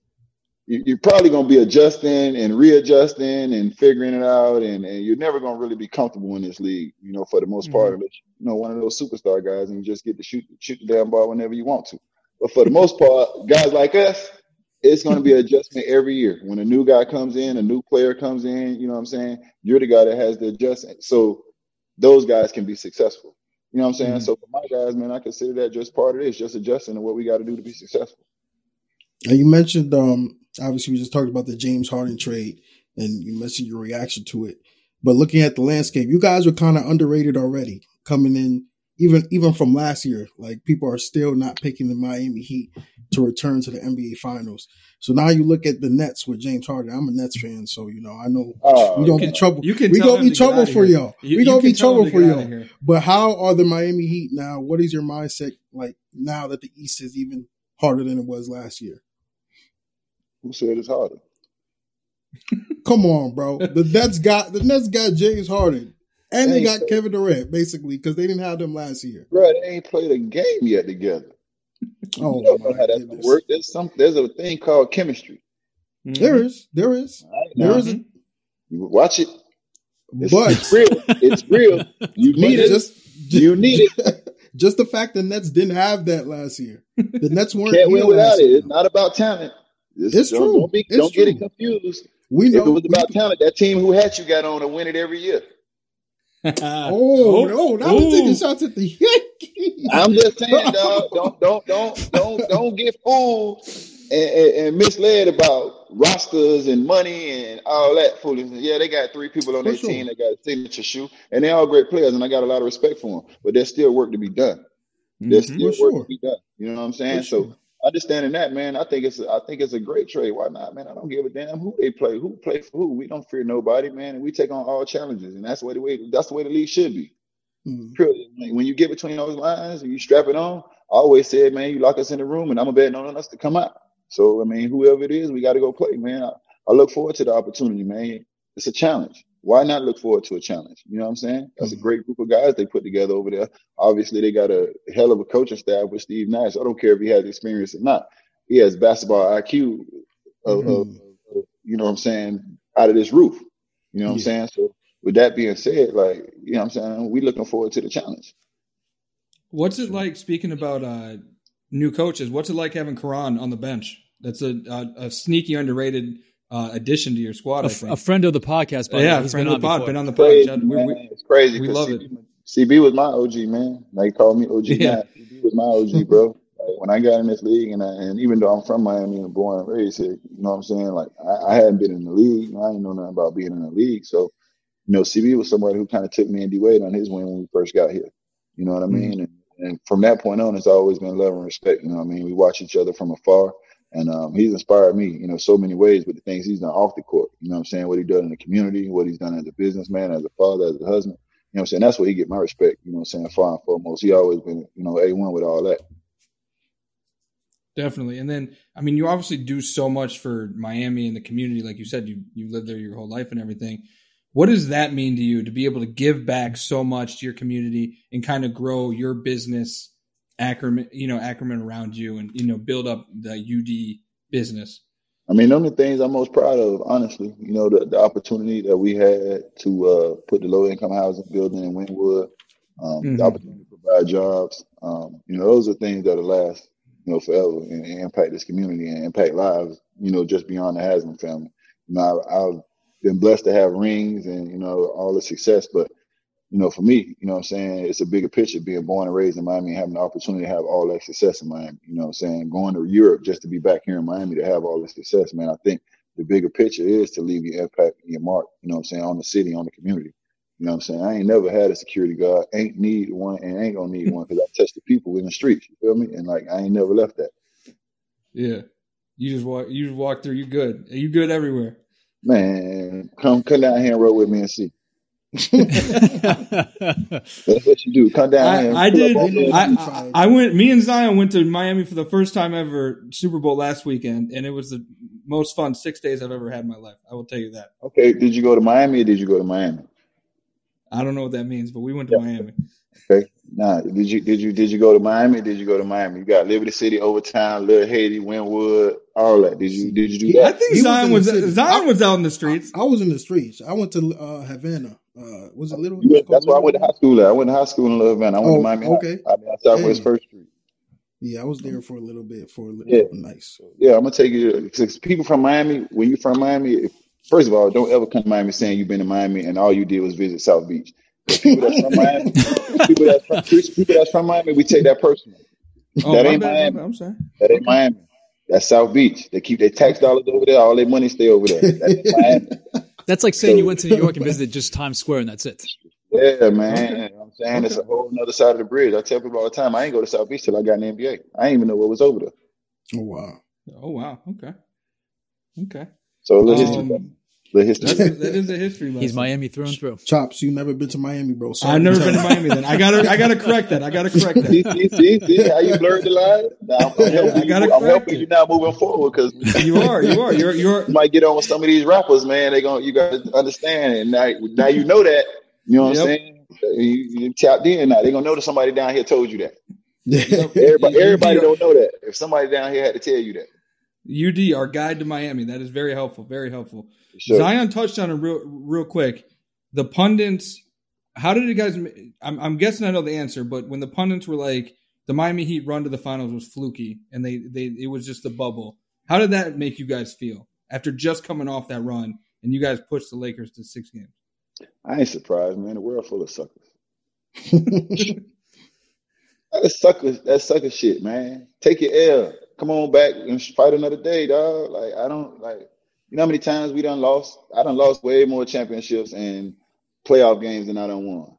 you're probably gonna be adjusting and readjusting and figuring it out, and, and you're never gonna really be comfortable in this league, you know, for the most part, unless you know one of those superstar guys and you just get to shoot shoot the damn ball whenever you want to. But for the most part, guys like us, it's going to be an adjustment every year. When a new guy comes in, a new player comes in, you know what I'm saying? You're the guy that has the adjustment. So those guys can be successful. You know what I'm saying? Mhm. So for my guys, man, I consider that just part of this, just adjusting to what we got to do to be successful. And you mentioned, um, obviously, we just talked about the James Harden trade, and you mentioned your reaction to it. But looking at the landscape, you guys were kind of underrated already coming in, even even from last year. Like people are still not picking the Miami Heat to return to the NBA Finals. So now you look at the Nets with James Harden. I'm a Nets fan, so you know I know Uh, we gonna You be trouble. You can we tell gonna be to trouble for here. y'all. You- we you gonna be trouble to for y'all. But how are the Miami Heat now? What is your mindset like now that the East is even harder than it was last year? Who said it's harder? Come on, bro. The Nets got the Nets got James Harden, and they got Thanks. Kevin Durant basically because they didn't have them last year. Bro, they ain't played a game yet together. Oh you don't know how that's work. There's some. There's a thing called chemistry. Mm-hmm. There is, there is, All right, there now, is, a, mm-hmm. you watch it. It's, but it's real. It's real. You need it. just You need it. just the fact the Nets didn't have that last year. The Nets weren't Can't win without last it. year. It's not about talent. It's, It's don't, true. Don't, be, It's don't get it confused. We If it was we- about talent, that team who had you got on to win it every year. oh no, now we're taking shots at the Yankees. I'm just saying, dog. Don't don't don't don't don't get fooled and, and, and misled about rosters and money and all that foolishness. Yeah, they got three people on their sure. team that got a signature shoe, and they're all great players, and I got a lot of respect for them. But there's still work to be done. There's Mhm. still For work sure. to be done. You know what I'm saying? For So sure. Understanding that, man, I think it's I think it's a great trade. Why not, man? I don't give a damn who they play, who play for who. We don't fear nobody, man, and we take on all challenges, and that's the way the way that's the way the league should be. Mm. Like, when you get between those lines and you strap it on, I always said, man, you lock us in the room, and I'm a betting on us to come out. So I mean, whoever it is, we got to go play, man. I, I look forward to the opportunity, man. It's a challenge. Why not look forward to a challenge? You know what I'm saying? That's a Mhm. great group of guys they put together over there. Obviously, they got a hell of a coaching staff with Steve Nash. I don't care if he has experience or not. He has basketball IQ of, of, Mhm. of you know what I'm saying, out of this roof. You know what I'm saying? So with that being said, like, you know what I'm saying, we looking forward to the challenge. What's it like? Speaking about uh, new coaches, what's it like having Caron on the bench? That's a a, a sneaky underrated uh, addition to your squad. A, I f- think. a friend of the podcast, by yeah, way. He's friend been of the on pod, before. been on the pod. Crazy, Judd. We- we- it's crazy. we 'cause love CB, CB was my OG, man. They called me OG. Yeah. man. CB was my OG, bro. Like, when I got in this league, and I, and even though I'm from Miami and born and raised here, you know what I'm saying? Like, I, I hadn't been in the league. I didn't know nothing about being in the league. So, you know, CB was somebody who kind of took me and D Wade on his win when we first got here. You know what I mean? And, and from that point on, it's always been love and respect. You know what I mean? We watch each other from afar. And um, he's inspired me, you know, so many ways with the things he's done off the court. You know what I'm saying? What he done in the community, what he's done as a businessman, as a father, as a husband. You know what I'm saying? That's where he get my respect. You know what I'm saying? Far and foremost. He always been, you know, A1 with all that. Definitely. And then, I mean, you obviously do so much for Miami and the community. Like you said, you, you lived there your whole life and everything. What does that mean to you to be able to give back so much to your community and kind of grow your business Ackerman, you know, Ackerman around you and, you know, build up the UD business? I mean, them are the things I'm most proud of, honestly. You know, the, the opportunity that we had to uh, put the low income housing building in Wynwood, um, Mhm. the opportunity to provide jobs. Um, you know, those are things that'll last, you know, forever and, and impact this community and impact lives, you know, just beyond the Haslem family. You know, I, I've been blessed to have rings and you know all the success, but you know, for me, you know what I'm saying, it's a bigger picture being born and raised in Miami and having the opportunity to have all that success in Miami. You know what I'm saying? Going to Europe just to be back here in Miami to have all this success, man. I think the bigger picture is to leave your impact and your mark, you know what I'm saying, on the city, on the community. You know what I'm saying? I ain't never had a security guard, ain't need one and ain't gonna need one because I touch the people in the streets. You feel me? And like I ain't never left that. Yeah. You just walk you just walk through, you good. You good everywhere. Man, come come down here and roll with me and see. That's what you do. Come down I, here. I did. up on me. I, I, I went. Me and Zion went to Miami for the first time ever Super Bowl last weekend, and it was the most fun six days I've ever had in my life. I will tell you that. Okay, did you go to Miami or did you go to Miami? I don't know what that means, but we went to Miami. Okay. Nah, did you did you did you go to Miami? Did you go to Miami? You got Liberty City, Overtown, Little Haiti, Wynwood, all that. Did you did you do that? I think He Zion in the was. Zion I- was out in the streets. I was in the streets. I went to uh, Havana. Uh, was it Little? Went- that's where I went to high school at. I went to high school in Little Havana. I went Oh, to Miami. High. okay. I mean, Southwest Hey. First Street. Yeah, I was there for a little bit. For a little Yeah. nice. Yeah, I'm gonna take you. Because people from Miami, when you're from Miami, if, first of all, don't ever come to Miami saying you've been to Miami and all you did was visit South Beach. People that's from Miami, people that's from, people that's from Miami, we take that personal. Oh, that ain't bad, Miami. I'm sorry. That ain't Miami. That's South Beach. They keep their tax dollars over there. All their money stay over there. That ain't Miami. That's like saying you went to New York and visited just Times Square and that's it. Yeah, man. You know what I'm saying it's a whole other side of the bridge. I tell people all the time, I ain't go to South Beach till I got in the NBA. I ain't even know what was over there. Oh wow. Oh wow. Okay. Okay. So a little history, Um, little history. that's, that is a history lesson. He's Miami through and through. Chopz, you never been to Miami, bro. Sorry I've never been to Miami. Then I gotta, I gotta correct that. I gotta correct that. see, see, see how you blurred the line? Now, I'm, I'm Yeah, helping, you, I'm helping it. you now moving forward because You are, you are, you're, you're. you might get on with some of these rappers, man. They gonna, you got to understand, and now, now you know that. You know what Yep. I'm saying? You, you tapped in now. They gonna know that somebody down here told you that. you. Everybody, You- you- everybody don't know that. If somebody down here had to tell you that, UD, our guide to Miami. That is very helpful. Very helpful. sure. Zion touched on it real, real quick. The pundits. How did you guys? I'm, I'm guessing I know the answer, but when the pundits were like, the Miami Heat run to the finals was fluky, and they they it was just a bubble. How did that make you guys feel after just coming off that run and you guys pushed the Lakers to six games? I ain't surprised, man. The world full of suckers. That's sucker. that sucker shit, man. Take your L. Come on back and fight another day, dog. Like I don't like. You know how many times we done lost? I done lost way more championships and playoff games than I done won.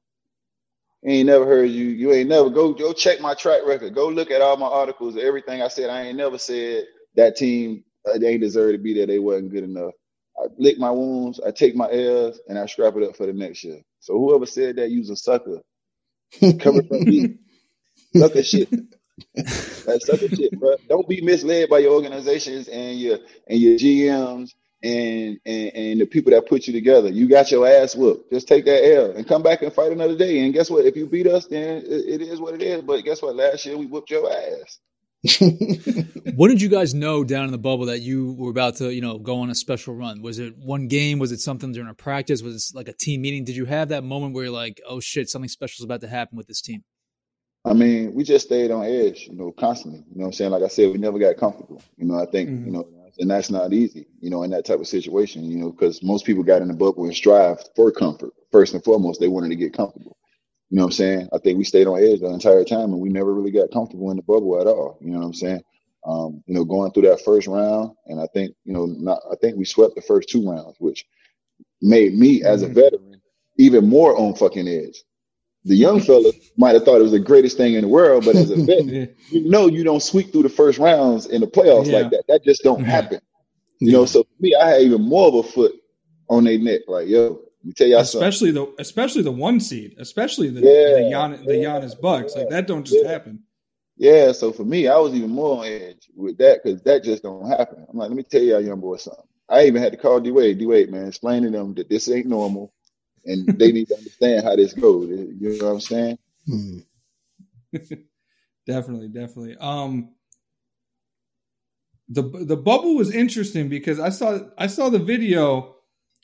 Ain't never heard you. You ain't never go go check my track record. Go look at all my articles. Everything I said. I ain't never said that team uh, they ain't deserve to be there. They wasn't good enough. I lick my wounds. I take my L's and I scrap it up for the next year. So whoever said that, use a sucker. Coming from me, sucker shit. That's such a shit, bro. Don't be misled by your organizations and your and your GMs and, and and the people that put you together. You got your ass whooped. Just take that L and come back and fight another day. And guess what? If you beat us, then it, it is what it is. But guess what? Last year we whooped your ass. What did you guys know down in the bubble that you were about to, you know, go on a special run? Was it one game? Was it something during a practice? Was it like a team meeting? Did you have that moment where you're like, oh shit, something special is about to happen with this team? I mean, we just stayed on edge, you know, constantly. You know what I'm saying? Like I said, we never got comfortable. You know, I think, Mhm. you know, and that's not easy, you know, in that type of situation, you know, because most people got in the bubble and strive for comfort. First and foremost, they wanted to get comfortable. You know what I'm saying? I think we stayed on edge the entire time and we never really got comfortable in the bubble at all. You know what I'm saying? Um, you know, going through that first round, and I think, you know, not I think we swept the first two rounds, which made me as a Mhm. veteran even more on fucking edge. The young fella might have thought it was the greatest thing in the world, but as a vet, Yeah. you know you don't sweep through the first rounds in the playoffs Yeah. like that. That just don't Yeah. happen. You know, so for me, I had even more of a foot on their neck. Like, yo, let me tell y'all something. especially the especially the one seed, especially the Yeah. the, Gian, the Giannis Bucks. Like that don't just Yeah. happen. Yeah, so for me, I was even more on edge with that because that just don't happen. I'm like, let me tell y'all, young boy, something. I even had to call D Wade, D Wade, man, explain to them that this ain't normal, and they need to understand how this goes. You know what I'm saying? Hmm. definitely, definitely. Um, the the bubble was interesting because I saw I saw the video.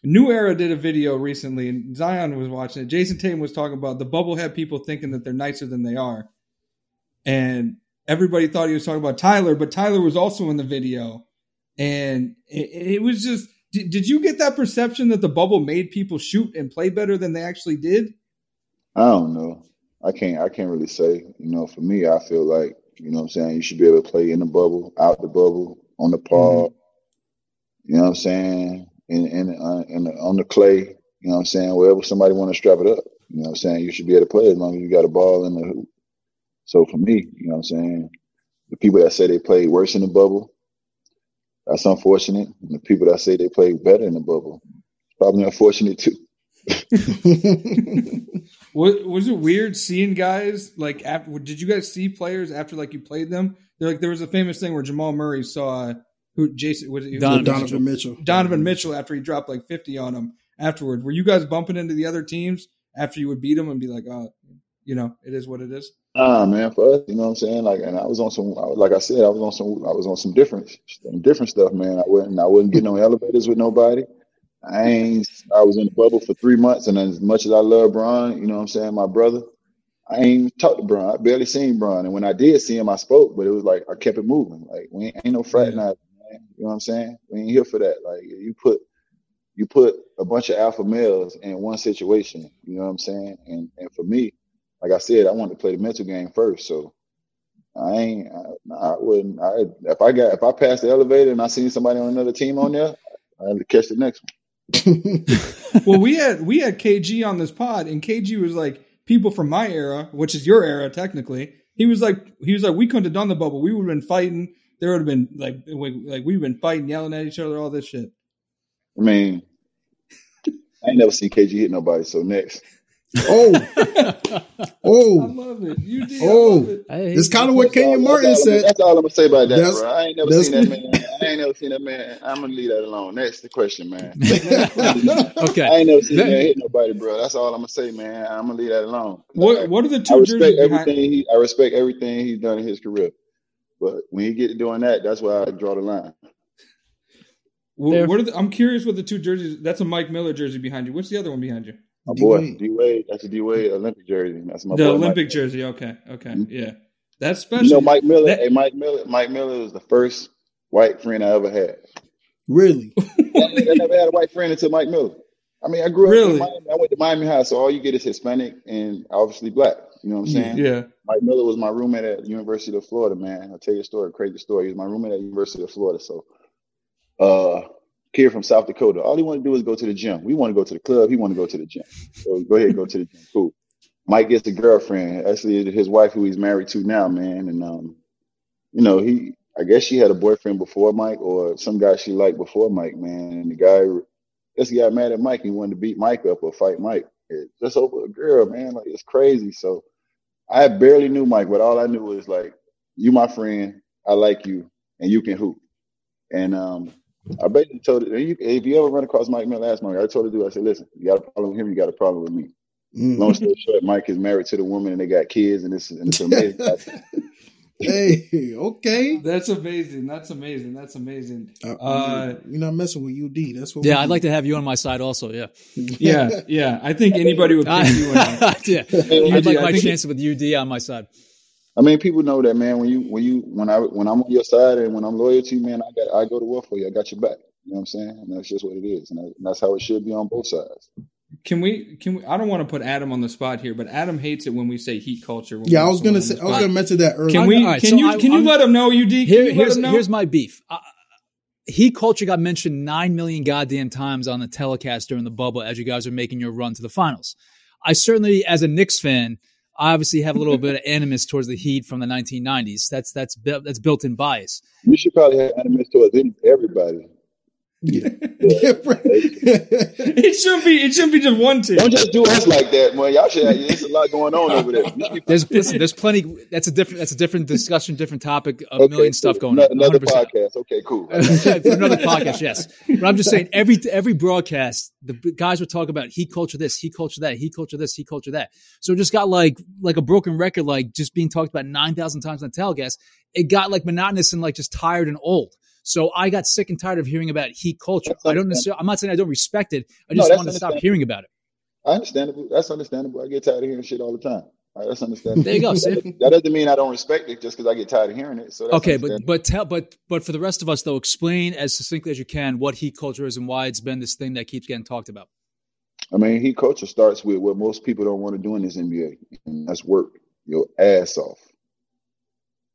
New Era did a video recently, and Zion was watching it. Jayson Tatum was talking about the bubble had people thinking that they're nicer than they are, and everybody thought he was talking about Tyler, but Tyler was also in the video, and it, it was just. Did, did you get that perception that the bubble made people shoot and play better than they actually did? I don't know. I can't I can't really say. You know, for me, I feel like, you know what I'm saying, you should be able to play in the bubble, out the bubble, on the pod, you know what I'm saying, in in, uh, in the, on the clay, you know what I'm saying, wherever somebody want to strap it up. You know what I'm saying? You should be able to play as long as you got a ball in the hoop. So for me, you know what I'm saying, the people that say they play worse in the bubble, that's unfortunate. And the people that say they play better in the bubble, probably unfortunate too. Was, was it weird seeing guys like after? Did you guys see players after like you played them? They're like there was a famous thing where Jamal Murray saw who Jason was it Donovan Donovan Mitchell. Donovan Mitchell after he dropped like fifty on him afterward. Were you guys bumping into the other teams after you would beat them and be like, oh, you know, it is what it is? Ah man, for us, you know what I'm saying? Like, and I was on some, I like I said, I was on some, I was on some different, some different stuff, man. I wasn't, I wouldn't get no elevators with nobody. I ain't, I was in the bubble for three months, and as much as I love Bron, you know what I'm saying, my brother, I ain't talked to Bron. I barely seen Bron, and when I did see him, I spoke, but it was like I kept it moving. Like we ain't, ain't no fraternizing, man. You know what I'm saying? We ain't here for that. Like you put, you put a bunch of alpha males in one situation. You know what I'm saying? And and for me, like I said, I wanted to play the mental game first. So I ain't, I, I wouldn't. I if I got if I passed the elevator and I seen somebody on another team on there, I had to catch the next one. well, we had we had KG on this pod, and KG was like people from my era, which is your era technically. He was like he was like we couldn't have done the bubble. We would have been fighting. There would have been like we- like we've been fighting, yelling at each other, all this shit. I mean, I ain't never seen KG hit nobody. So next, oh, oh. I oh, love it. You did. Oh. It. It's kind of what Kenyon That's Martin all, said. that's all I'm gonna say about that, That's- bro. I ain't never seen that man. I ain't never seen that man. I'm gonna leave that alone. That's the question, man. okay. I ain't never seen that That- man hit nobody, bro. That's all I'm gonna say, man. I'm gonna leave that alone. What what are the I two respect jerseys everything behind? he I respect everything he's done in his career. But when he get to doing that, that's why I draw the line. What, what are the, I'm curious what the two jerseys. That's a Mike Miller jersey behind you. What's the other one behind you? My D boy, D Wade, that's a D Wade Olympic jersey. That's my the boy, Olympic Mike. jersey. Okay, okay, Mhm. yeah, that's special. You know Mike Miller. That- hey, Mike Miller. Mike Miller was the first white friend I ever had. really? I never had a white friend until Mike Miller. I mean, I grew up Really? in Miami. I went to Miami High, so all you get is Hispanic and obviously black. You know what I'm saying? yeah, Mike Miller was my roommate at University of Florida, man. I'll tell you a story, a crazy story. He was my roommate at University of Florida. So, uh, kid from South Dakota. All he wanted to do is go to the gym. We want to go to the club. He want to go to the gym. So go ahead, go to the gym. Cool. Mike gets a girlfriend. Actually, his wife, who he's married to now, man. And um, you know, he, I guess she had a boyfriend before Mike, or some guy she liked before Mike, man. And the guy, this guy got mad at Mike. He wanted to beat Mike up or fight Mike, just over a girl, man. Like it's crazy. So. I barely knew Mike, but all I knew was like, you my friend, I like you, and you can hoop. And um, I basically told it, if you ever run across Mike Miller, ask Mike. I told the dude, I said, listen, you got a problem with him, you got a problem with me. Mm. Long story short, Mike is married to the woman, and they got kids, and it's, and it's amazing. hey, okay. that's amazing. That's amazing. That's amazing. Uh, Uh, you're not messing with UD. That's what. Yeah, I'd do. like to have you on my side also. Yeah. Yeah, yeah. I think anybody would pick you. In yeah. Hey, I'd like I my think- chances with UD on my side. I mean, people know that, man. When you, when you, when I, when I'm on your side, and when I'm loyal to you, man, I got, I go to war for you. I got your back. You know what I'm saying? And that's just what it is, and, that, and that's how it should be on both sides. Can we? Can we? I don't want to put Adam on the spot here, but Adam hates it when we say heat culture. when Yeah, I was gonna say. I was gonna mention that earlier. Can we? all right, can so you? I- can you I'm- let him know? UD? Can Here, you let here's him know? here's my beef. Uh, heat culture got mentioned nine million goddamn times on the telecast during the bubble as you guys are making your run to the finals. I certainly, as a Knicks fan, I obviously have a little bit of animus towards the Heat from the 1990s. That's that's that's built-in bias. You should probably have animus towards everybody. Yeah. It shouldn't be. It shouldn't be just one team. Don't just do us like that, man. Y'all should. Have, there's a lot going on over there. You should be- There's listen, there's plenty. That's a different. That's a different discussion, different topic. A Okay, million stuff cool. going on. Another 100%. podcast. Okay, cool. another podcast, yes. But I'm just saying, every every broadcast, the guys were talking about heat culture this, heat culture that, heat culture this, heat culture that. So it just got like like a broken record, like just being talked about nine thousand times on telecast. It got like monotonous and like just tired and old. So I got sick and tired of hearing about heat culture. I don't necessarily, I'm not saying I don't respect it. I just that's want to stop hearing about it. I understandable. That's understandable. I get tired of hearing shit all the time. Right, that's understandable. There you go. See? That doesn't mean I don't respect it just because I get tired of hearing it. So that's Okay, but but tell but but for the rest of us though, explain as succinctly as you can what heat culture is and why it's been this thing that keeps getting talked about. I mean, heat culture starts with what most people don't want to do in this NBA, and that's work your ass off.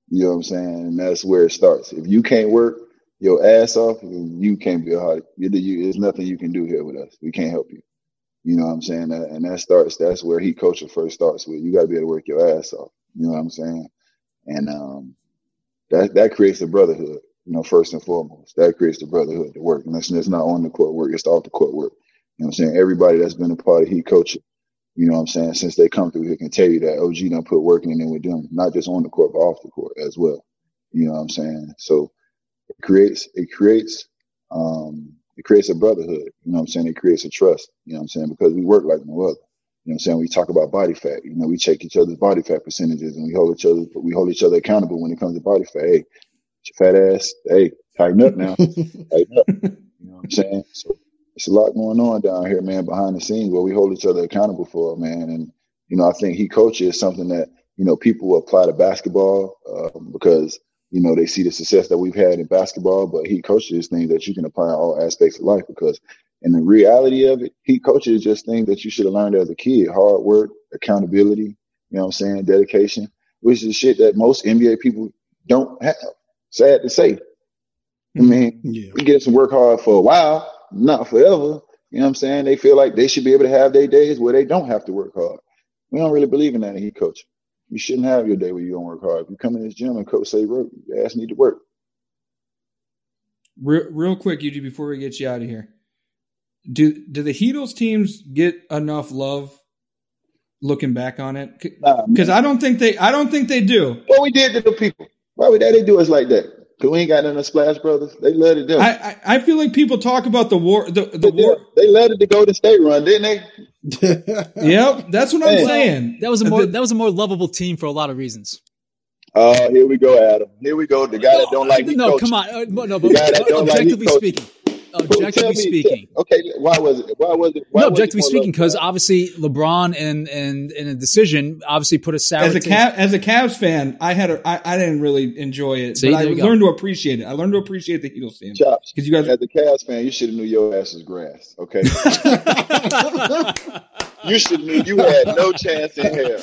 You know what I'm saying? And that's where it starts. If you can't work your ass off, you can't be a hard. You, there's nothing you can do here with us. We can't help you. You know what I'm saying? And that starts. That's where heat culture first starts with. You got to be able to work your ass off. You know what I'm saying? And um, that that creates a brotherhood. You know, first and foremost, that creates the brotherhood to work. And that's, not on the court work; it's off the court work. You know what I'm saying? Everybody that's been a part of heat culture, you know what I'm saying, since they come through here can tell you that OG done put work in with them, not just on the court, but off the court as well. You know what I'm saying? So it creates it creates um it creates a brotherhood. You know what I'm saying? It creates a trust, you know what I'm saying? Because we work like no other. You know what I'm saying? We talk about body fat. You know, we check each other's body fat percentages and we hold each other we hold each other accountable when it comes to body fat. Hey, fat ass, hey, tighten up now. tighten up. You know what I'm saying? So it's a lot going on down here, man, behind the scenes where we hold each other accountable for, man. And, you know, I think he is something that, you know, people apply to basketball um, because, you know, they see the success that we've had in basketball, but he culture is things that you can apply in all aspects of life because in the reality of it, he culture is just things that you should have learned as a kid. Hard work, accountability, you know what I'm saying, dedication, which is shit that most NBA people don't have. Sad to say. I mm-hmm. mean, Yeah. we get some work hard for a while, not forever. You know what I'm saying? They feel like they should be able to have their days where they don't have to work hard. We don't really believe in that in heat coach. You shouldn't have your day where you don't work hard. If you come in this gym and coach say work, your ass need to work. Real, real quick, UD, before we get you out of here, do do the Heatles teams get enough love? Looking back on it, Nah, because I don't think they, I don't think they do. what we did to the people. Why would that they do us like that? Cause we ain't got none of Splash Brothers. They let it them. I, I, I feel like people talk about the war, the, the they, war. they loved it to go to state run, didn't they? Yep, that's what I'm Hey. saying. That was a more that was a more lovable team for a lot of reasons. Oh, here we go, Adam. Here we go. The guy that don't like no, heat no, coaching. come on, uh, no, no, but guy like objectively speaking, Well, Uh, objectively me- speaking, Okay, why was it? Why was it? Why no, objectively speaking, because obviously LeBron and and in a decision obviously put a sour As a taste- Cav, as a Cavs fan, I had a, I, I didn't really enjoy it, See, but I there you go. learned to appreciate it. I learned to appreciate the Heatles team Chopz. because you guys. As a Cavs fan, you should have knew your ass was grass. Okay, you should knew you had no chance in hell.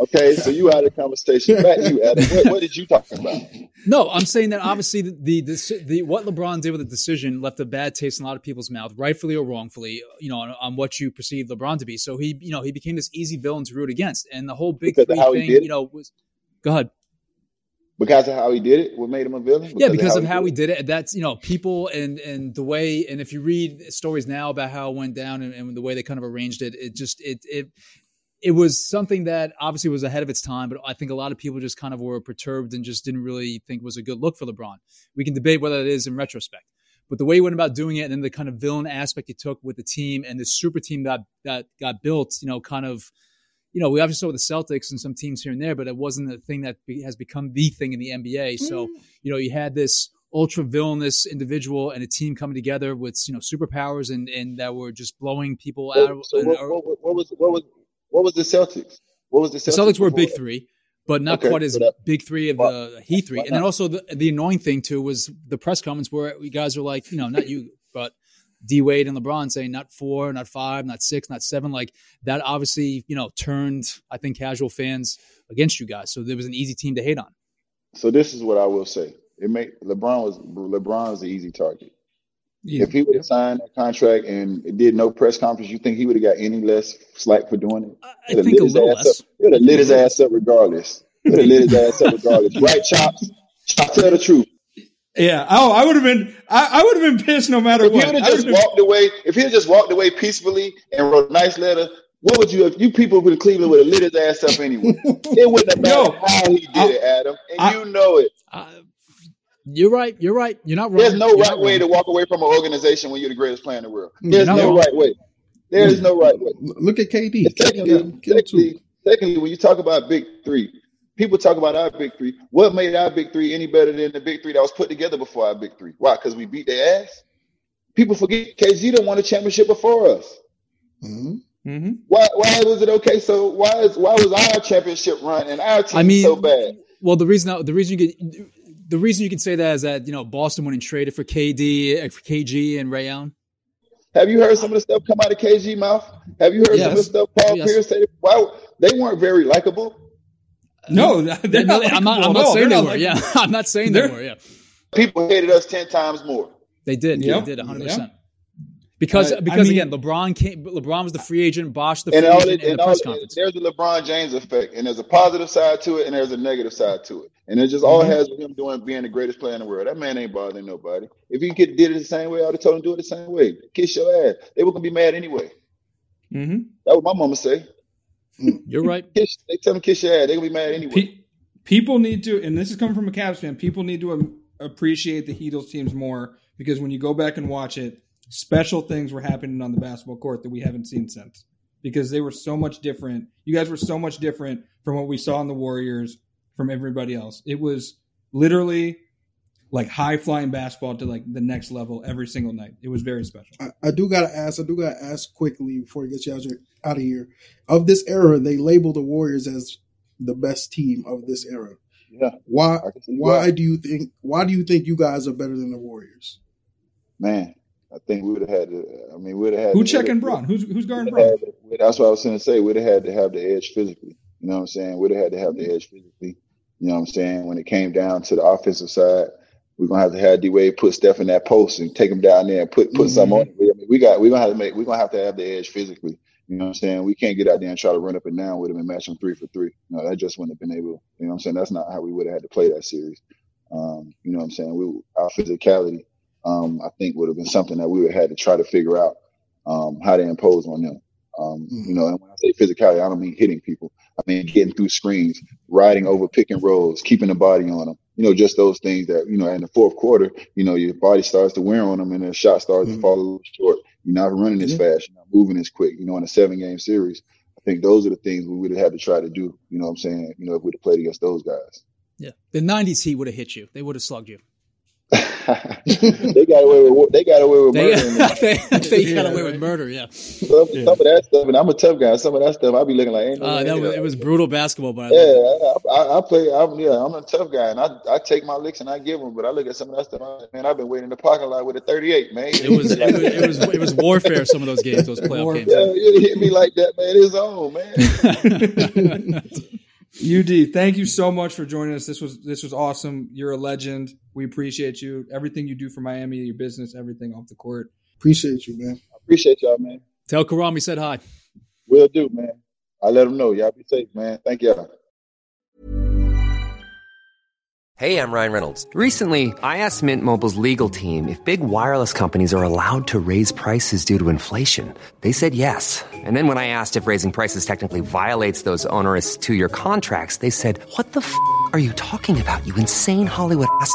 Okay, so you had a conversation. To you, Adam. What, what did you talk about? No, I'm saying that obviously the, the the what LeBron did with the decision left a bad taste in a lot of people's mouth, rightfully or wrongfully, you know, on, on what you perceive LeBron to be. So he, you know, he became this easy villain to root against, and the whole big Because three thing, you know, was go ahead. Because of how he did it, what made him a villain? yeah, because of how he he did it. That's you know people and and the way and if you read stories now about how it went down and, and the way they kind of arranged it, it just it it it was something that obviously was ahead of its time, but I think a lot of people just kind of were perturbed and just didn't really think was a good look for LeBron. We can debate whether it is in retrospect, but the way he went about doing it and then the kind of villain aspect he took with the team and the super team that that got built, you know, kind of you know, we obviously saw with the Celtics and some teams here and there, but it wasn't the thing that be, has become the thing in the NBA. So, mm. you know, you had this ultra villainous individual and a team coming together with, you know, superpowers and, and that were just blowing people out. So, so and- what, what, what was what was what was the Celtics? What was the Celtics? the Celtics? Celtics were a big before? three, but not Okay, quite as that- big three of why- the Heat three. And then also the, the annoying thing too was the press comments where you guys are like, you know, not you, but D Wade and LeBron saying not four, not five, not six, not seven. Like that obviously, you know, turned I think casual fans against you guys. So there was an easy team to hate on. So this is what I will say. It made LeBron was LeBron was the easy target. Yeah. If he would have signed a contract and did no press conference, you think he would have got any less slack for doing it? I, I He'd think a little ass less. Up. He would have lit his ass up regardless. He would have lit his ass up regardless. Right, Chopz? Chopz, tell the truth. Yeah. Oh, I would have been. I, I would have been pissed no matter If he what. would have just would've been- walked away, if he had just walked away peacefully and wrote a nice letter, what would you have? You people in Cleveland would have lit his ass up anyway. It wouldn't have mattered Yo, how he did I- it, Adam, and I- you know it. Uh, you're right. You're right. You're not wrong. There's no You're right not way to walk away from an organization when you're the greatest player in the world. There's not no wrong. right way. There is no right way. Look at KD. Secondly, Kill secondly, secondly, when you talk about big three, people talk about our big three. What made our big three any better than the big three that was put together before our big three? Why? Because we beat their ass. People forget KG done won a championship before us. Mhm. Mm-hmm. Why why was it okay? So why is why was our championship run and our team I mean, so bad? Well, the reason the reason you get the reason you can say that is that you know Boston went and traded for KD, for KG, and Ray Allen. Have you heard some of the stuff come out of KG mouth? Have you heard some of the stuff Paul Yes. Pierce said? Wow, they weren't very likable. No, they're No, not I'm not. I'm not all. saying They're they not were. Yeah. I'm not saying they They're- were. Yeah, People hated us ten times more. they did. Yep. They did 100. Yeah. percent Because Uh, I because mean- again, LeBron came. LeBron was the free agent. Bosh the free And all agent it, in and the all press it, conference. there's a LeBron James effect, and there's a positive side to it, and there's a negative side to it, and it just all Mhm. has with him doing being the greatest player in the world. That man ain't bothering nobody. If he could did it the same way, I would have told him to do it the same way. Kiss your ass. They were gonna be mad anyway. Mm-hmm. That was my mama say. You're right. Kiss. They tell them kiss your ass. They gonna be mad anyway. Pe- people need to, and this is coming from a Cavs fan. People need to um, appreciate the Heatles teams more because when you go back and watch it, special things were happening on the basketball court that we haven't seen since. Because they were so much different. You guys were so much different from what we saw in the Warriors from everybody else. It was literally like high flying basketball to like the next level every single night. It was very special. I, I do gotta ask. I do gotta ask quickly before we get you out, your- out of here. Of this era, they label the Warriors as the best team of this era. Yeah. Why? I can see Why why. do you think? Why do you think you guys are better than the Warriors? Man, I think we would have had to. I mean, we'd have had Who checking we'd- Bron? Who's who's guarding Bron? had to- That's what I was going to say. We'd have had to have the edge physically. You know what I'm saying? We'd have had to have the edge physically. You know what I'm saying? When it came down to the offensive side, we're gonna have to have D Wade put Steph in that post and take him down there and put put mm-hmm. something on. it. I mean, we got we're gonna have to make we're gonna have to have the edge physically. You know what I'm saying? We can't get out there and try to run up and down with him and match him three for three. No, that just wouldn't have been able. You know what I'm saying? That's not how we would have had to play that series. Um, you know what I'm saying? We our physicality, um, I think would have been something that we would have had to try to figure out um, how to impose on them. Um, Mhm. You know, and when I say physicality, I don't mean hitting people. I mean getting through screens, riding over pick and rolls, keeping the body on them. You know, just those things that you know. In the fourth quarter, you know, your body starts to wear on them, and the shot starts Mhm. to fall a little short. You're not running as Yeah. fast. You're not moving as quick. You know, in a seven game series, I think those are the things we would have had to try to do. You know, what I'm saying, you know, if we'd have played against those guys. Yeah, the '90s Heat would have hit you. They would have slugged you. They got away with they got away with murder. in they, they got Yeah, away with murder. Yeah, some, some of that stuff, and I'm a tough guy. Some of that stuff, I'd be looking like ain't no uh, that was, it was brutal basketball. But I Yeah. I, I, I play. I'm yeah, I'm a tough guy, and I I take my licks and I give them. But I look at some of that stuff, like, man. I've been waiting in the parking lot with a 38, man. it was it was it was it was warfare. Some of those games, those playoff Warfare. games. Yeah, you hit me like that, man. It's on, man. UD, thank you so much for joining us. This was this was awesome. You're a legend. We appreciate you. Everything you do for Miami, your business, everything off the court. Appreciate you, man. I Appreciate y'all, man. Tell Caron we said hi. Will do, man. I let him know. Y'all be safe, man. Thank y'all. Hey, I'm Ryan Reynolds. Recently, I asked Mint Mobile's legal team if big wireless companies are allowed to raise prices due to inflation. They said yes. And then when I asked if raising prices technically violates those onerous two year contracts, they said, What the f are you talking about, you insane Hollywood ass?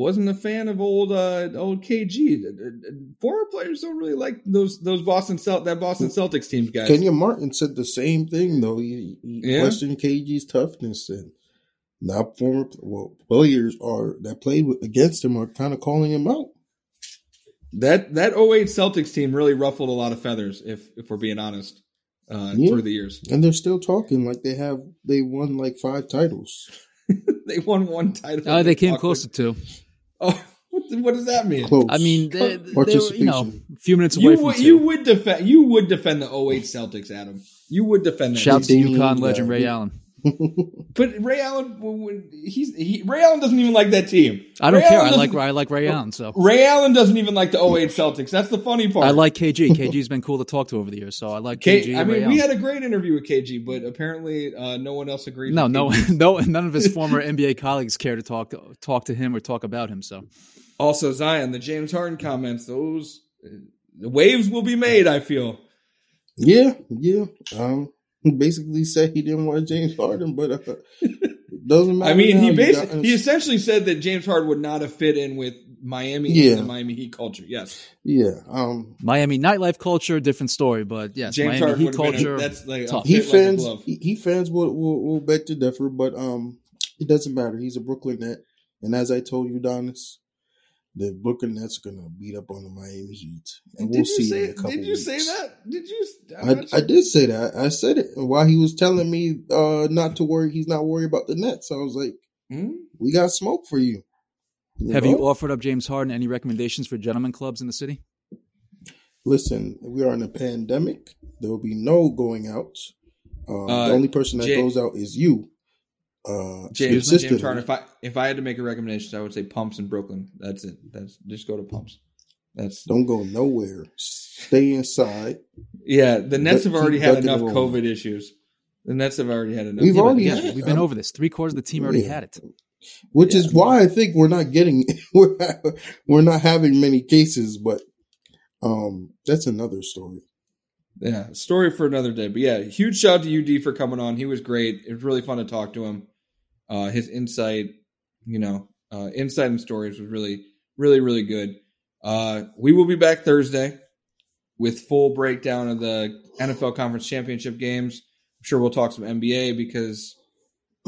wasn't a fan of old uh, old KG. Former players don't really like those those Boston Celt that Boston Celtics teams, guys. Kenyon Martin said the same thing though. He, he Yeah? questioned KG's toughness and now former well players are that played with, against him are kind of calling him out. That that 08 Celtics team really ruffled a lot of feathers, if if we're being honest, uh, Yeah. through the years. And they're still talking like they have they won like five titles. they won one title. Uh, they came Awkward. close to two. Oh, what, the- what does that mean? Close. I mean, they, they were, you know, a few minutes away You from would two. you would defend you would defend the 08 Celtics, Adam. You would defend that. Shout to Damian UConn legend uh, Ray Allen. But Ray Allen, when- he's he, Ray Allen doesn't even like that team. I don't Ray care. I like I like Ray Allen. So Ray Allen doesn't even like the 08 Celtics. That's the funny part. I like KG. KG's been cool to talk to over the years. So I like KG. I and Ray mean, we Allen. had a great interview with KG, but apparently uh, no one else agreed. no, no, no, none of his former NBA colleagues care to talk to, talk to him or talk about him. So Also, Zion, the James Harden comments, those uh, the waves will be made. I feel. Yeah, yeah. Um, he basically said he didn't want James Harden, but uh, Doesn't matter. I mean, he basically he essentially said that James Harden would not have fit in with Miami Yeah. and the Miami Heat culture. Yes, yeah. Um, Miami nightlife culture, different story, but yes, James Miami Harden Heat would have been. culture. A, that's like tough. he fit like fans, glove. he, he fans will, will will beg to differ, but um, it doesn't matter. He's a Brooklyn Net, and as I told you, Donis, the Brooklyn Nets are gonna beat up on the Miami Heat, and we'll did you see say? in a couple Did you say that? Did you? I'm I, not I sure. did say that. I said it And while he was telling me uh, not to worry. He's not worried about the Nets. I was like, Hmm? "We got smoke for you." Have know? you offered up James Harden any recommendations for gentlemen clubs in the city? Listen, we are in a pandemic. There will be no going out. Um, Uh, the only person that Jay- goes out is you. Uh, James, James consistently. Harden. If I if I had to make a recommendation, I would say pumps in Brooklyn. That's it. That's just go to pumps. That's Don't go nowhere. Stay inside. yeah. The Nets have already had enough. COVID issues. The Nets have already had enough. We've Yeah, already again, had- we've been um, over this. Three quarters of the team already yeah. had it. Which Yeah. is why I think we're not getting we're we're not having many cases, but um that's another story. Yeah, story for another day. But yeah, huge shout out to UD for coming on. He was great. It was really fun to talk to him. Uh, his insight, you know, uh, insight and stories was really, really, really good. Uh, we will be back Thursday with full breakdown of the NFL Conference Championship games. I'm sure we'll talk some NBA because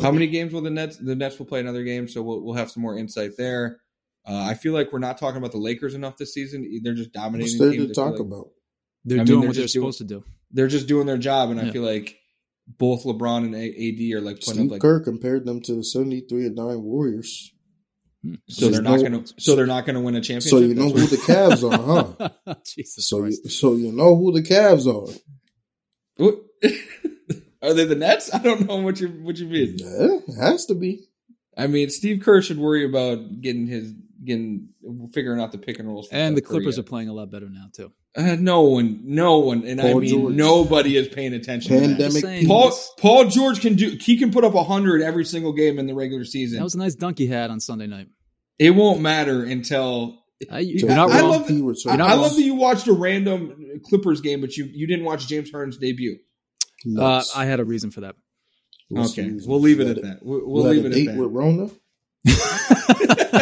how many games will the Nets? The Nets will play another game, so we'll we'll have some more insight there. Uh, I feel like we're not talking about the Lakers enough this season. They're just dominating. What's there teams. to talk like- about? They're I mean, doing they're what they're doing- supposed to do. they're just doing their job, and I feel like both LeBron and AD are like putting Steve up like Kerr compared them to the seventy three and nine Warriors. Hmm. so they're not no- going to so they're not going to win a championship. So you know who the Cavs are, huh? Jesus So you, Christ. so you know who the Cavs are. what- are they the Nets? I don't know what you what you mean. Yeah, it has to be. I mean, Steve Kerr should worry about getting his getting figuring out the pick and rolls. for And the Steph Curry Clippers are playing a lot better now too. Uh, no one, no one, and I mean George. nobody is paying attention. to that. Pandemic Paul. Paul George can do. He can put up hundred every single game in the regular season. That was a nice dunk he had on Sunday night. it won't matter until I, I- you're not I wrong. love He I. You're not I love that you watched a random Clippers game, but you you didn't watch James Harden's debut. uh, I had a reason for that. What's okay, the reason? we'll leave it at that. We'll, we'll leave it date at with that. Rona.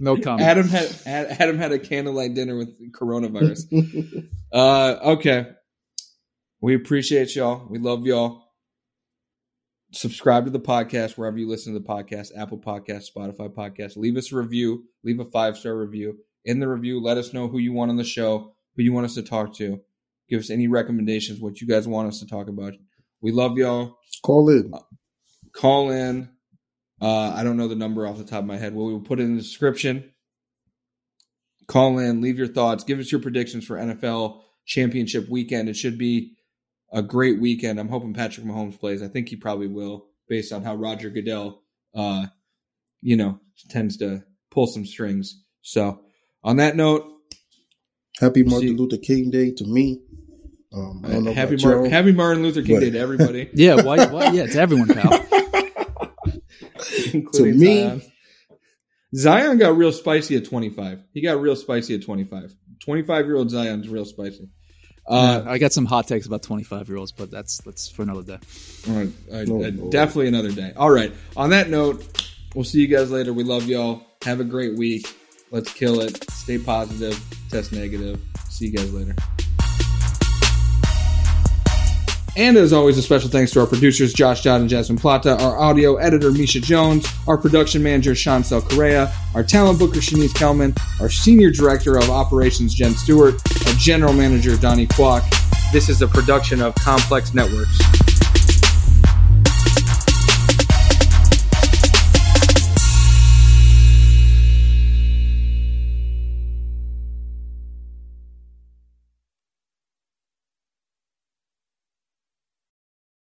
no comment. Adam had Adam had a candlelight dinner with coronavirus. uh, okay, we appreciate y'all. We love y'all. Subscribe to the podcast wherever you listen to the podcast: Apple Podcast, Spotify Podcast. Leave us a review. Leave a five star review. In the review, let us know who you want on the show, who you want us to talk to. Give us any recommendations, what you guys want us to talk about. We love y'all. Call in. Call in. Uh, I don't know the number off the top of my head. Well, we will put it in the description. Call in, leave your thoughts, give us your predictions for NFL championship weekend. It should be a great weekend. I'm hoping Patrick Mahomes plays. I think he probably will, based on how Roger Goodell, uh, you know, tends to pull some strings. So, on that note, Happy We'll Martin see. Luther King Day to me. Um, I don't know happy, about Mar- happy Martin Luther King But- Day to everybody, Yeah, why, why? Yeah, to everyone, pal. including me- Zion. Zion got real spicy at 25. He got real spicy at 25. 25 year old Zion's real spicy. Uh, I got some hot takes about 25 year olds, but that's that's for another day. all right, No, uh, no. definitely another day. All right. On that note, we'll see you guys later. We love y'all. Have a great week. Let's kill it. Stay positive. Test negative. See you guys later. And as always, a special thanks to our producers, Josh Dodd and Jasmine Plata, our audio editor, Misha Jones, our production manager, Chancel Correa, our talent booker, Shanice Kelman, our senior director of operations, Jen Stewart, our general manager, Donnie Kwok. This is a production of Complex Networks.